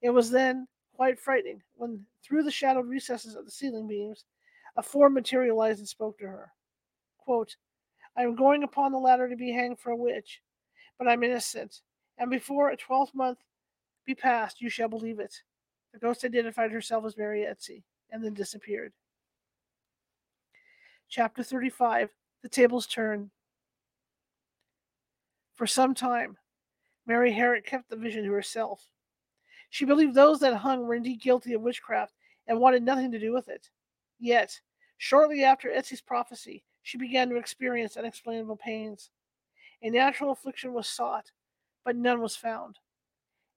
It was then quite frightening when, through the shadowed recesses of the ceiling beams, a form materialized and spoke to her. Quote, I am going upon the ladder to be hanged for a witch, but I'm innocent, and before a twelfth month be past, you shall believe it. The ghost identified herself as Mary Easty and then disappeared. Chapter 35 The Tables Turn. For some time, Mary Herrick kept the vision to herself. She believed those that hung were indeed guilty of witchcraft and wanted nothing to do with it. Yet, shortly after Easty's prophecy, she began to experience unexplainable pains. A natural affliction was sought, but none was found.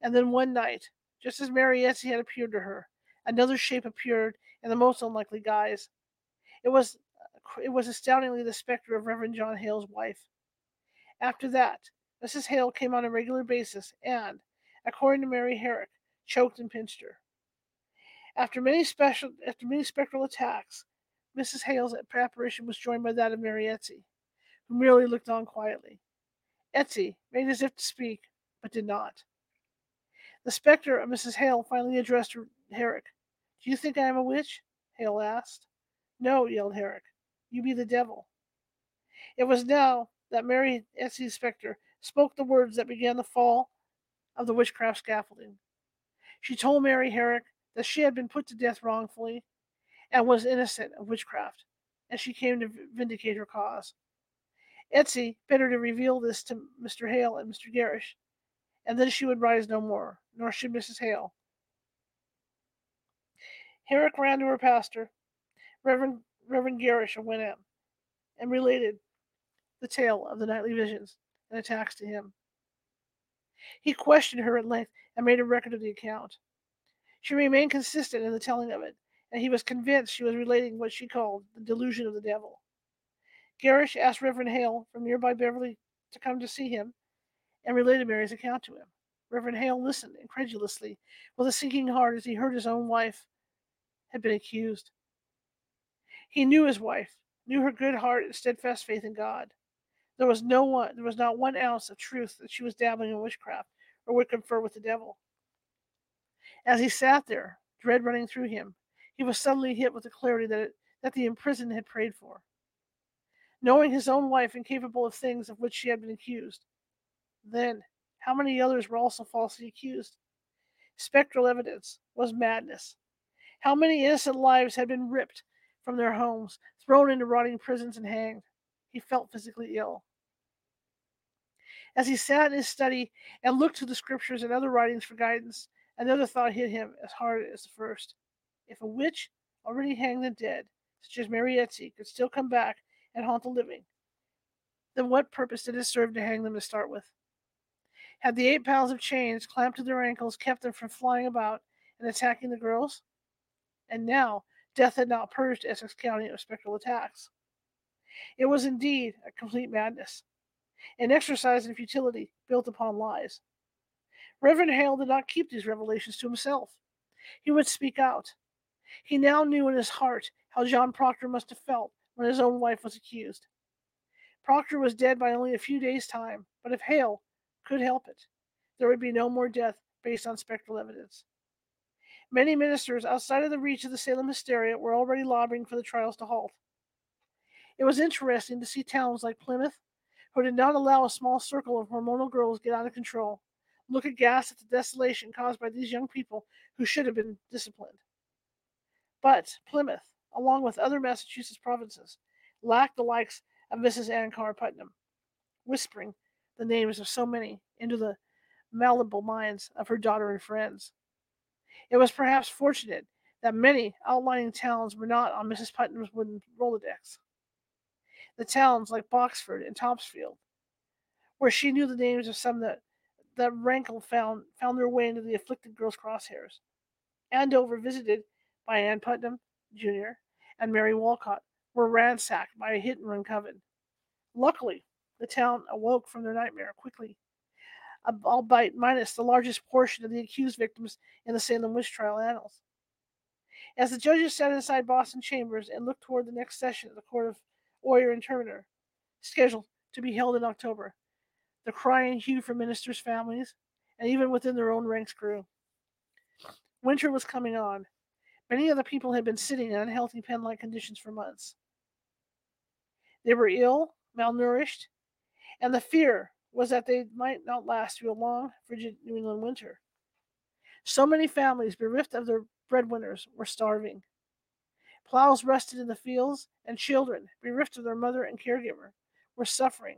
And then one night, just as Mary Easty had appeared to her, another shape appeared in the most unlikely guise. It was uh, it was astoundingly the specter of Reverend John Hale's wife. After that, Mrs. Hale came on a regular basis and, according to Mary Herrick, choked and pinched her. After many special after many spectral attacks, Mrs. Hale's apparition was joined by that of Mary Easty, who merely looked on quietly. Easty made as if to speak, but did not. The specter of Mrs. Hale finally addressed Herrick. Do you think I am a witch? Hale asked. No, yelled Herrick. You be the devil. It was now that Mary Easty's specter spoke the words that began the fall of the witchcraft scaffolding. She told Mary Herrick that she had been put to death wrongfully and was innocent of witchcraft, and she came to vindicate her cause. Bid her to reveal this to Mr. Hale and Mr. Gerrish, and then she would rise no more, nor should Mrs. Hale. Herrick ran to her pastor, Reverend Reverend Gerrish of Wenham, and related the tale of the nightly visions and attacks to him. He questioned her at length and made a record of the account. She remained consistent in the telling of it, and he was convinced she was relating what she called the delusion of the devil. Gerrish asked Reverend Hale from nearby Beverly to come to see him and related Mary's account to him. Reverend Hale listened incredulously with a sinking heart as he heard his own wife had been accused. He knew his wife, knew her good heart and steadfast faith in God. There was no one, there was not one ounce of truth that she was dabbling in witchcraft or would confer with the devil. As he sat there, dread running through him, he was suddenly hit with the clarity that, it, that the imprisoned had prayed for. Knowing his own wife incapable of things of which she had been accused, then how many others were also falsely accused? Spectral evidence was madness. How many innocent lives had been ripped from their homes, thrown into rotting prisons, and hanged? He felt physically ill. As he sat in his study and looked to the scriptures and other writings for guidance, another thought hit him as hard as the first. If a witch already hanged and dead, such as Mary Easty, could still come back and haunt the living, then what purpose did it serve to hang them to start with? Had the eight pounds of chains clamped to their ankles kept them from flying about and attacking the girls? And now death had not purged Essex County of spectral attacks. It was indeed a complete madness, an exercise in futility built upon lies. Reverend Hale did not keep these revelations to himself. He would speak out. He now knew in his heart how John Proctor must have felt when his own wife was accused. Proctor was dead by only a few days' time, but if Hale could help it, there would be no more death based on spectral evidence. Many ministers outside of the reach of the Salem hysteria were already lobbying for the trials to halt. It was interesting to see towns like Plymouth, who did not allow a small circle of hormonal girls get out of control, look aghast at the desolation caused by these young people who should have been disciplined. But Plymouth, along with other Massachusetts provinces, lacked the likes of Mrs. Ann Carr Putnam, whispering the names of so many into the malleable minds of her daughter and friends. It was perhaps fortunate that many outlying towns were not on Mrs. Putnam's wooden Rolodex. The towns like Boxford and Topsfield, where she knew the names of some that, that rankled found, found their way into the afflicted girl's crosshairs. Andover, visited by Ann Putnam, Jr., and Mary Walcott, were ransacked by a hit and run coven. Luckily, the town awoke from their nightmare quickly, albeit minus the largest portion of the accused victims in the Salem witch trial annals. As the judges sat inside Boston chambers and looked toward the next session of the Court of Oyer and Terminer, scheduled to be held in October, the crying hue from ministers' families and even within their own ranks grew. Winter was coming on. Many of the people had been sitting in unhealthy pen like conditions for months. They were ill, malnourished, and the fear was that they might not last through a long, frigid New England winter. So many families, bereft of their breadwinners, were starving. Plows rusted in the fields, and children, bereft of their mother and caregiver, were suffering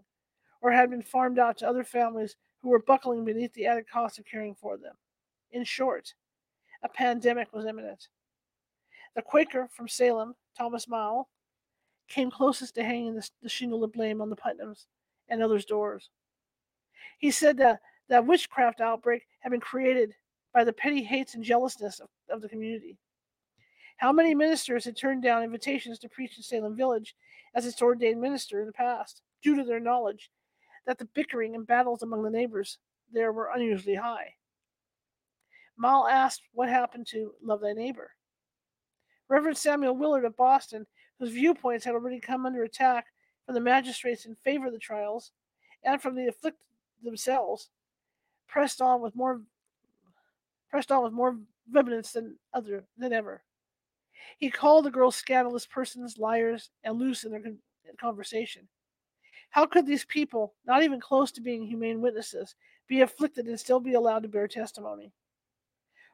or had been farmed out to other families who were buckling beneath the added cost of caring for them. In short, a pandemic was imminent. The Quaker from Salem, Thomas Maule, came closest to hanging the, the shingle of blame on the Putnams and others' doors. He said that that witchcraft outbreak had been created by the petty hates and jealousness of, of the community. How many ministers had turned down invitations to preach in Salem Village as its ordained minister in the past, due to their knowledge that the bickering and battles among the neighbors there were unusually high? Maule asked what happened to Love Thy Neighbor. Reverend Samuel Willard of Boston, whose viewpoints had already come under attack from the magistrates in favor of the trials and from the afflicted themselves, pressed on with more pressed on with more vehemence than other than ever. He called the girls scandalous persons, liars, and loose in their conversation. How could these people, not even close to being humane witnesses, be afflicted and still be allowed to bear testimony?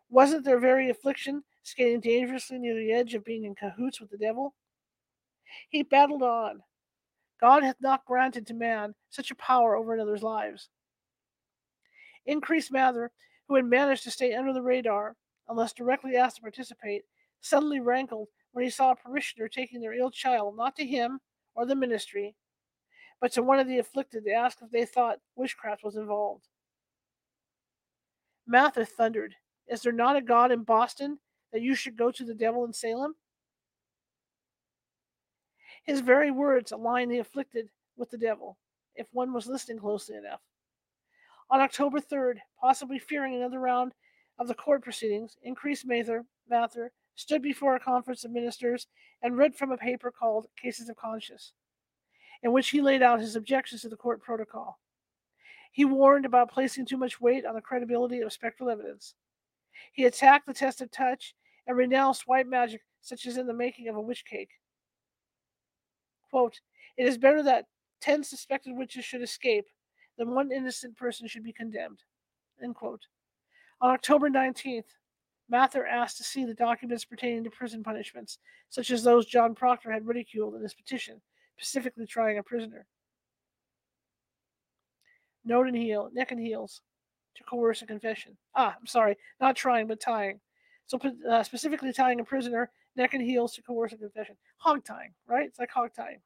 Wasn't their very affliction skating dangerously near the edge of being in cahoots with the devil? He battled on, God hath not granted to man such a power over another's lives. Increase Mather, who had managed to stay under the radar, unless directly asked to participate, suddenly rankled when he saw a parishioner taking their ill child not to him or the ministry, but to one of the afflicted to ask if they thought witchcraft was involved. Mather thundered, Is there not a God in Boston that you should go to the devil in Salem? His very words align the afflicted with the devil, if one was listening closely enough. On October 3rd, possibly fearing another round of the court proceedings, Increase Mather, Mather stood before a conference of ministers and read from a paper called Cases of Conscience, in which he laid out his objections to the court protocol. He warned about placing too much weight on the credibility of spectral evidence. He attacked the test of touch and renounced white magic such as in the making of a witch cake. Quote, it is better that ten suspected witches should escape than one innocent person should be condemned. End quote. On October 19th, Mather asked to see the documents pertaining to prison punishments, such as those John Proctor had ridiculed in his petition, specifically trying a prisoner. Note and heel, neck and heels, to coerce a confession. Ah, I'm sorry, not trying, but tying. So uh, specifically tying a prisoner, neck and heels to coerce a confession. Hog tying, right? It's like hog tying.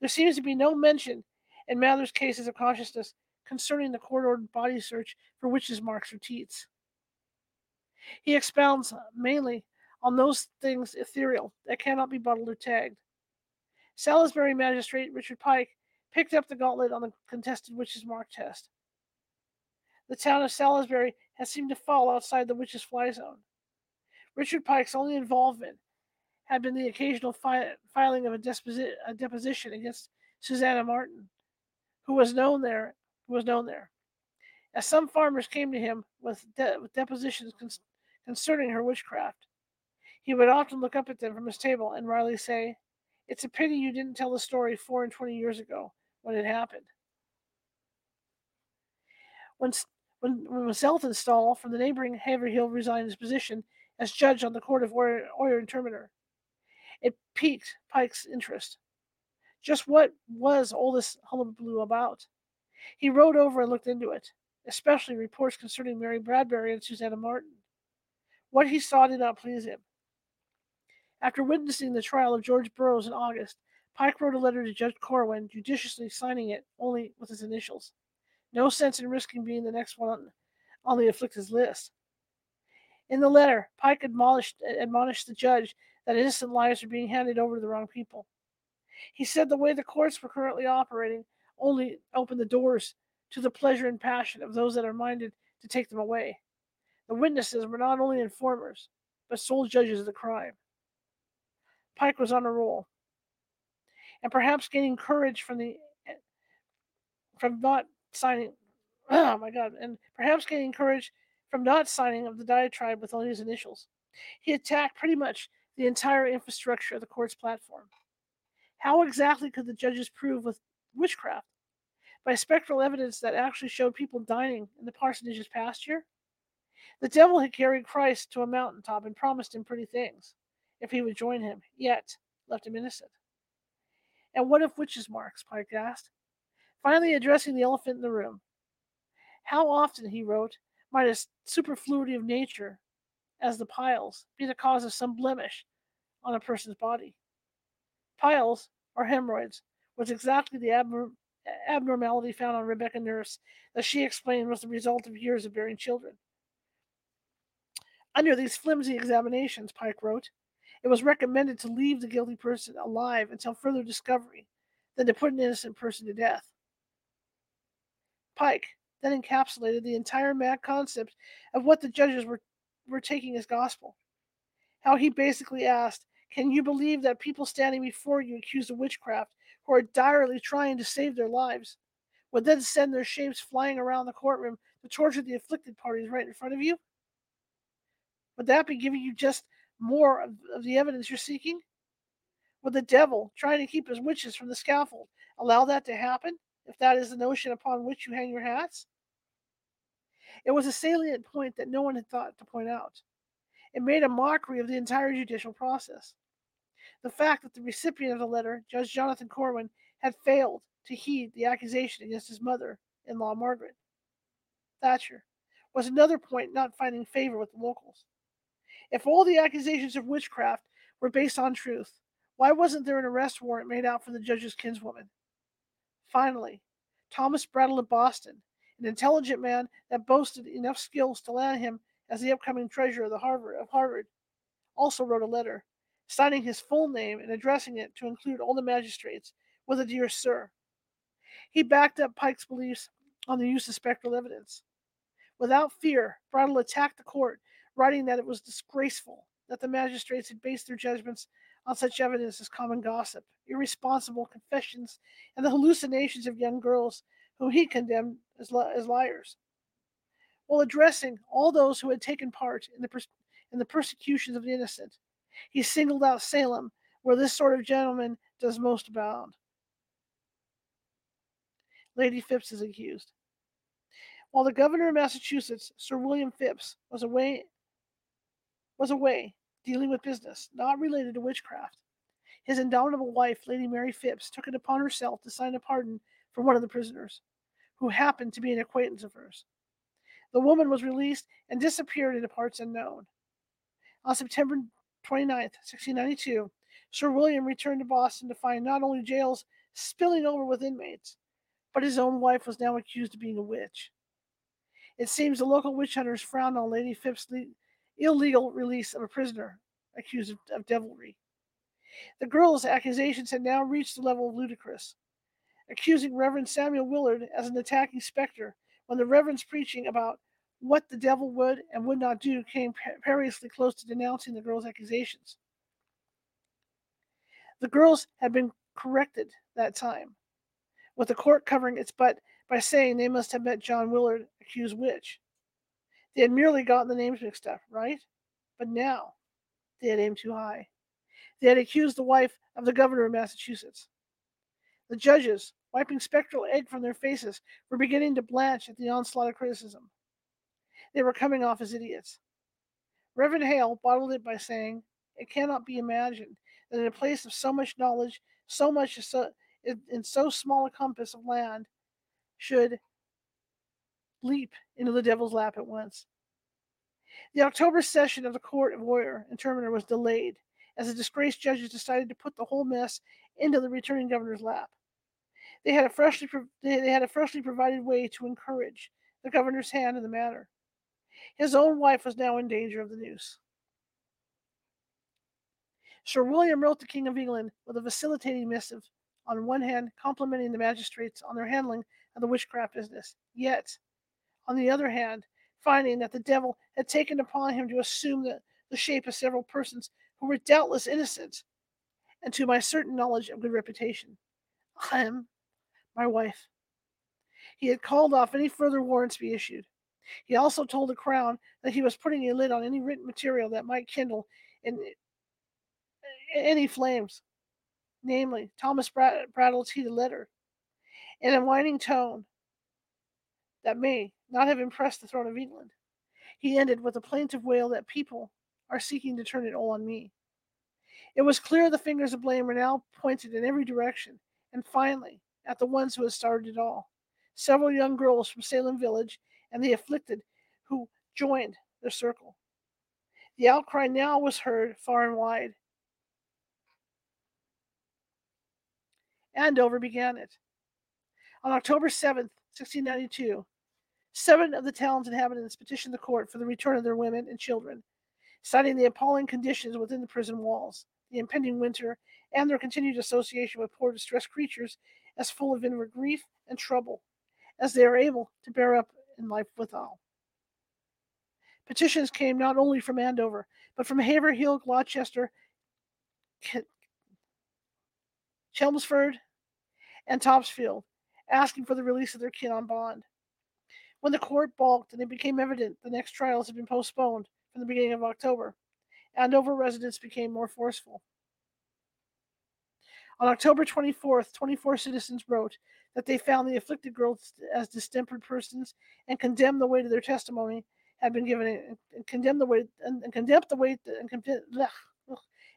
There seems to be no mention in Mather's cases of consciousness concerning the court ordered body search for witches' marks or teats. He expounds mainly on those things ethereal that cannot be bottled or tagged. Salisbury magistrate Richard Pike picked up the gauntlet on the contested witches' mark test. The town of Salisbury has seemed to fall outside the witches' fly zone. Richard Pike's only involvement had been the occasional fi- filing of a, disposi- a, deposition against Susanna Martin, who was known there. Who was known there, as some farmers came to him with, de- with depositions con- concerning her witchcraft. He would often look up at them from his table and wryly say, "It's a pity you didn't tell the story four and twenty years ago when it happened." When when, when Saltonstall from the neighboring Haverhill resigned his position as judge on the court of Oyer, Oyer and Terminer, it piqued Pike's interest. Just what was all this hullabaloo about? He rode over and looked into it, especially reports concerning Mary Bradbury and Susanna Martin. What he saw did not please him. After witnessing the trial of George Burroughs in August, Pike wrote a letter to Judge Corwin, judiciously signing it only with his initials. No sense in risking being the next one on, on the afflicted's list. In the letter, Pike admonished, admonished the judge that innocent lives are being handed over to the wrong people. He said the way the courts were currently operating only opened the doors to the pleasure and passion of those that are minded to take them away. The witnesses were not only informers, but sole judges of the crime. Pike was on a roll, and perhaps gaining courage from the from not signing. Oh my God! And perhaps gaining courage from not signing of the diatribe with only his initials. He attacked pretty much the entire infrastructure of the court's platform. How exactly could the judges prove with witchcraft? By spectral evidence that actually showed people dining in the parsonage's pasture? The devil had carried Christ to a mountaintop and promised him pretty things if he would join him, yet left him innocent. And what if witches' marks? Pike asked. Finally, addressing the elephant in the room. How often, he wrote, might a superfluity of nature, as the piles, be the cause of some blemish on a person's body? Piles, or hemorrhoids, was exactly the abnorm- abnormality found on Rebecca Nurse that she explained was the result of years of bearing children. Under these flimsy examinations, Pike wrote, it was recommended to leave the guilty person alive until further discovery than to put an innocent person to death. Pike then encapsulated the entire mad concept of what the judges were, were taking as gospel. How he basically asked, Can you believe that people standing before you accused of witchcraft who are direly trying to save their lives would then send their shapes flying around the courtroom to torture the afflicted parties right in front of you? Would that be giving you just more of, of the evidence you're seeking? Would the devil, trying to keep his witches from the scaffold, allow that to happen if that is the notion upon which you hang your hats? It was a salient point that no one had thought to point out. It made a mockery of the entire judicial process. The fact that the recipient of the letter, Judge Jonathan Corwin, had failed to heed the accusation against his mother in law, Margaret Thacher, was another point not finding favor with the locals. If all the accusations of witchcraft were based on truth, why wasn't there an arrest warrant made out for the judge's kinswoman? Finally, Thomas Brattle of Boston, an intelligent man that boasted enough skills to land him as the upcoming treasurer of, Harvard, of Harvard, also wrote a letter, signing his full name and addressing it to include all the magistrates with a dear sir. He backed up Pike's beliefs on the use of spectral evidence. Without fear, Brattle attacked the court writing that it was disgraceful that the magistrates had based their judgments on such evidence as common gossip, irresponsible confessions, and the hallucinations of young girls who he condemned as, li- as liars. While addressing all those who had taken part in the, in the persecutions of the innocent, He singled out Salem, where this sort of gentleman does most abound. Lady Phips is accused. While the governor of Massachusetts, Sir William Phips, was away was away dealing with business not related to witchcraft, his indomitable wife, Lady Mary Phips, took it upon herself to sign a pardon for one of the prisoners, who happened to be an acquaintance of hers. The woman was released and disappeared into parts unknown. On September 29, 1692, Sir William returned to Boston to find not only jails spilling over with inmates, but his own wife was now accused of being a witch. It seems the local witch hunters frowned on Lady Phips' illegal release of a prisoner accused of, of devilry. The girl's accusations had now reached the level of ludicrous, accusing Reverend Samuel Willard as an attacking specter when the Reverend's preaching about what the devil would and would not do came perilously close to denouncing the girl's accusations. The girls had been corrected that time, with the court covering its butt by saying they must have met John Willard, accused witch. They had merely gotten the names mixed up, right? But now they had aimed too high. They had accused the wife of the governor of Massachusetts. The judges, wiping spectral egg from their faces, were beginning to blanch at the onslaught of criticism. They were coming off as idiots. Reverend Hale bottled it by saying, It cannot be imagined that in a place of so much knowledge, so much in so small a compass of land, should leap into the devil's lap at once. The October session of the Court of Oyer and Terminer was delayed as the disgraced judges decided to put the whole mess into the returning governor's lap. They had a freshly they had a freshly provided way to encourage the governor's hand in the matter. His own wife was now in danger of the noose. Sir William wrote the King of England with a vacillating missive, on one hand complimenting the magistrates on their handling of the witchcraft business, yet, on the other hand, finding that the devil had taken upon him to assume the, the shape of several persons who were doubtless innocent, and to my certain knowledge of good reputation. I am my wife. He had called off any further warrants be issued. He also told the Crown that he was putting a lid on any written material that might kindle in any flames, namely Thomas Brattle's heated letter, in a whining tone that may not have impressed the throne of England. He ended with a plaintive wail that people are seeking to turn it all on me. It was clear the fingers of blame were now pointed in every direction, and finally at the ones who had started it all. Several young girls from Salem Village and the afflicted who joined their circle. The outcry now was heard far and wide. Andover began it. On October 7th, 1692, seven of the town's inhabitants petitioned the court for the return of their women and children, citing the appalling conditions within the prison walls, the impending winter, and their continued association with poor distressed creatures as full of inward grief and trouble as they are able to bear up in life withal. Petitions came not only from Andover, but from Haverhill, Gloucester, Chelmsford, and Topsfield, asking for the release of their kin on bond. When the court balked and it became evident the next trials had been postponed from the beginning of October, Andover residents became more forceful. On October 24th, 24 citizens wrote that they found the afflicted girls as distempered persons and condemned the weight of their testimony had been given and condemned the weight and, and condemned the weight and,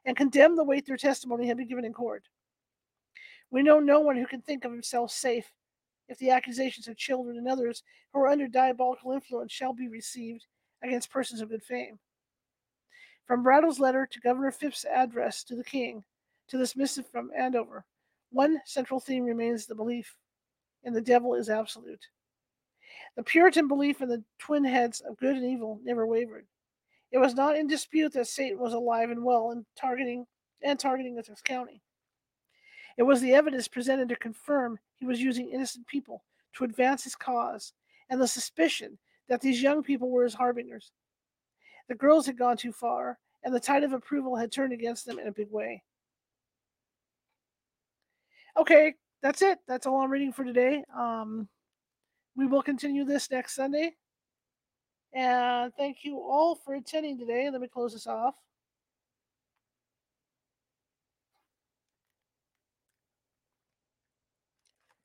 and condemned the weight their testimony had been given in court. We know no one who can think of himself safe if the accusations of children and others who are under diabolical influence shall be received against persons of good fame. From Brattle's letter to Governor Phips' address to the king to this missive from Andover, one central theme remains the belief in the devil is absolute. The Puritan belief in the twin heads of good and evil never wavered. It was not in dispute that Satan was alive and well and targeting and targeting Essex County. It was the evidence presented to confirm he was using innocent people to advance his cause, and the suspicion that these young people were his harbingers. The girls had gone too far, and the tide of approval had turned against them in a big way. Okay, that's it. That's all I'm reading for today. Um, we will continue this next Sunday. And thank you all for attending today. Let me close this off.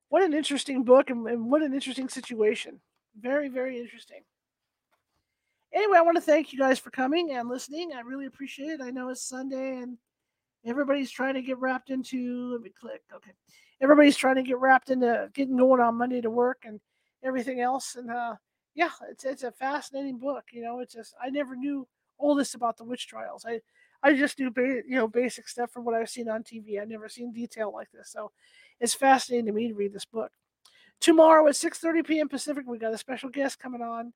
What an interesting book and, and what an interesting situation. Very, very interesting. Anyway, I want to thank you guys for coming and listening. I really appreciate it. I know it's Sunday and everybody's trying to get wrapped into let me click. Okay. Everybody's trying to get wrapped into getting going on Monday to work and everything else. And uh yeah, it's it's a fascinating book. You know, it's just I never knew all this about the witch trials. I I just knew ba- you know basic stuff from what I've seen on TV. I've never seen detail like this, so it's fascinating to me to read this book. Tomorrow at 6:30 p.m. Pacific, we got a special guest coming on.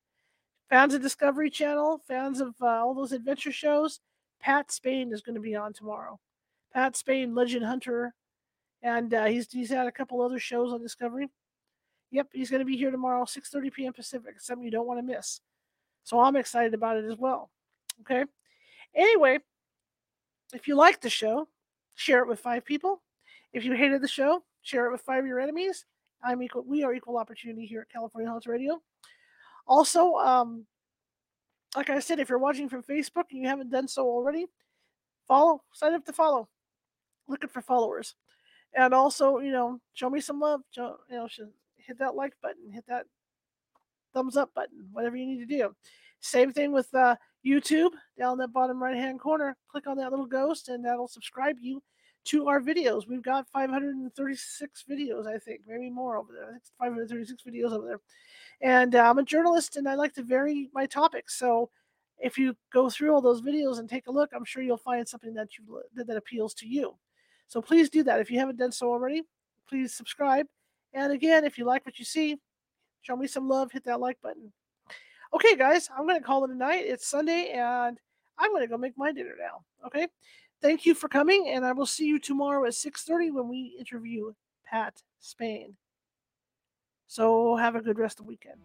Fans of Discovery Channel, fans of uh, all those adventure shows, Pat Spain is going to be on tomorrow. Pat Spain, Legend Hunter, and uh, he's he's had a couple other shows on Discovery. Yep, he's going to be here tomorrow, 6:30 p.m. Pacific. Something you don't want to miss. So I'm excited about it as well. Okay. Anyway, if you like the show, share it with five people. If you hated the show, share it with five of your enemies. I'm equal. We are equal opportunity here at California Haunts Radio. Also, um, like I said, if you're watching from Facebook and you haven't done so already, follow. Sign up to follow. Looking for followers, and also, you know, show me some love. Show, you know, hit that like button, hit that thumbs up button, whatever you need to do. Same thing with uh, YouTube down that bottom right hand corner. Click on that little ghost, and that'll subscribe you to our videos. We've got 536 videos, I think, maybe more over there. I think 536 videos over there. And uh, I'm a journalist, and I like to vary my topics. So if you go through all those videos and take a look, I'm sure you'll find something that you that, that appeals to you. So please do that. If you haven't done so already, please subscribe. And again, if you like what you see, show me some love. Hit that like button. Okay, guys, I'm going to call it a night. It's Sunday, and I'm going to go make my dinner now. Okay. Thank you for coming, and I will see you tomorrow at 6:30 when we interview Pat Spain. So have a good rest of the weekend.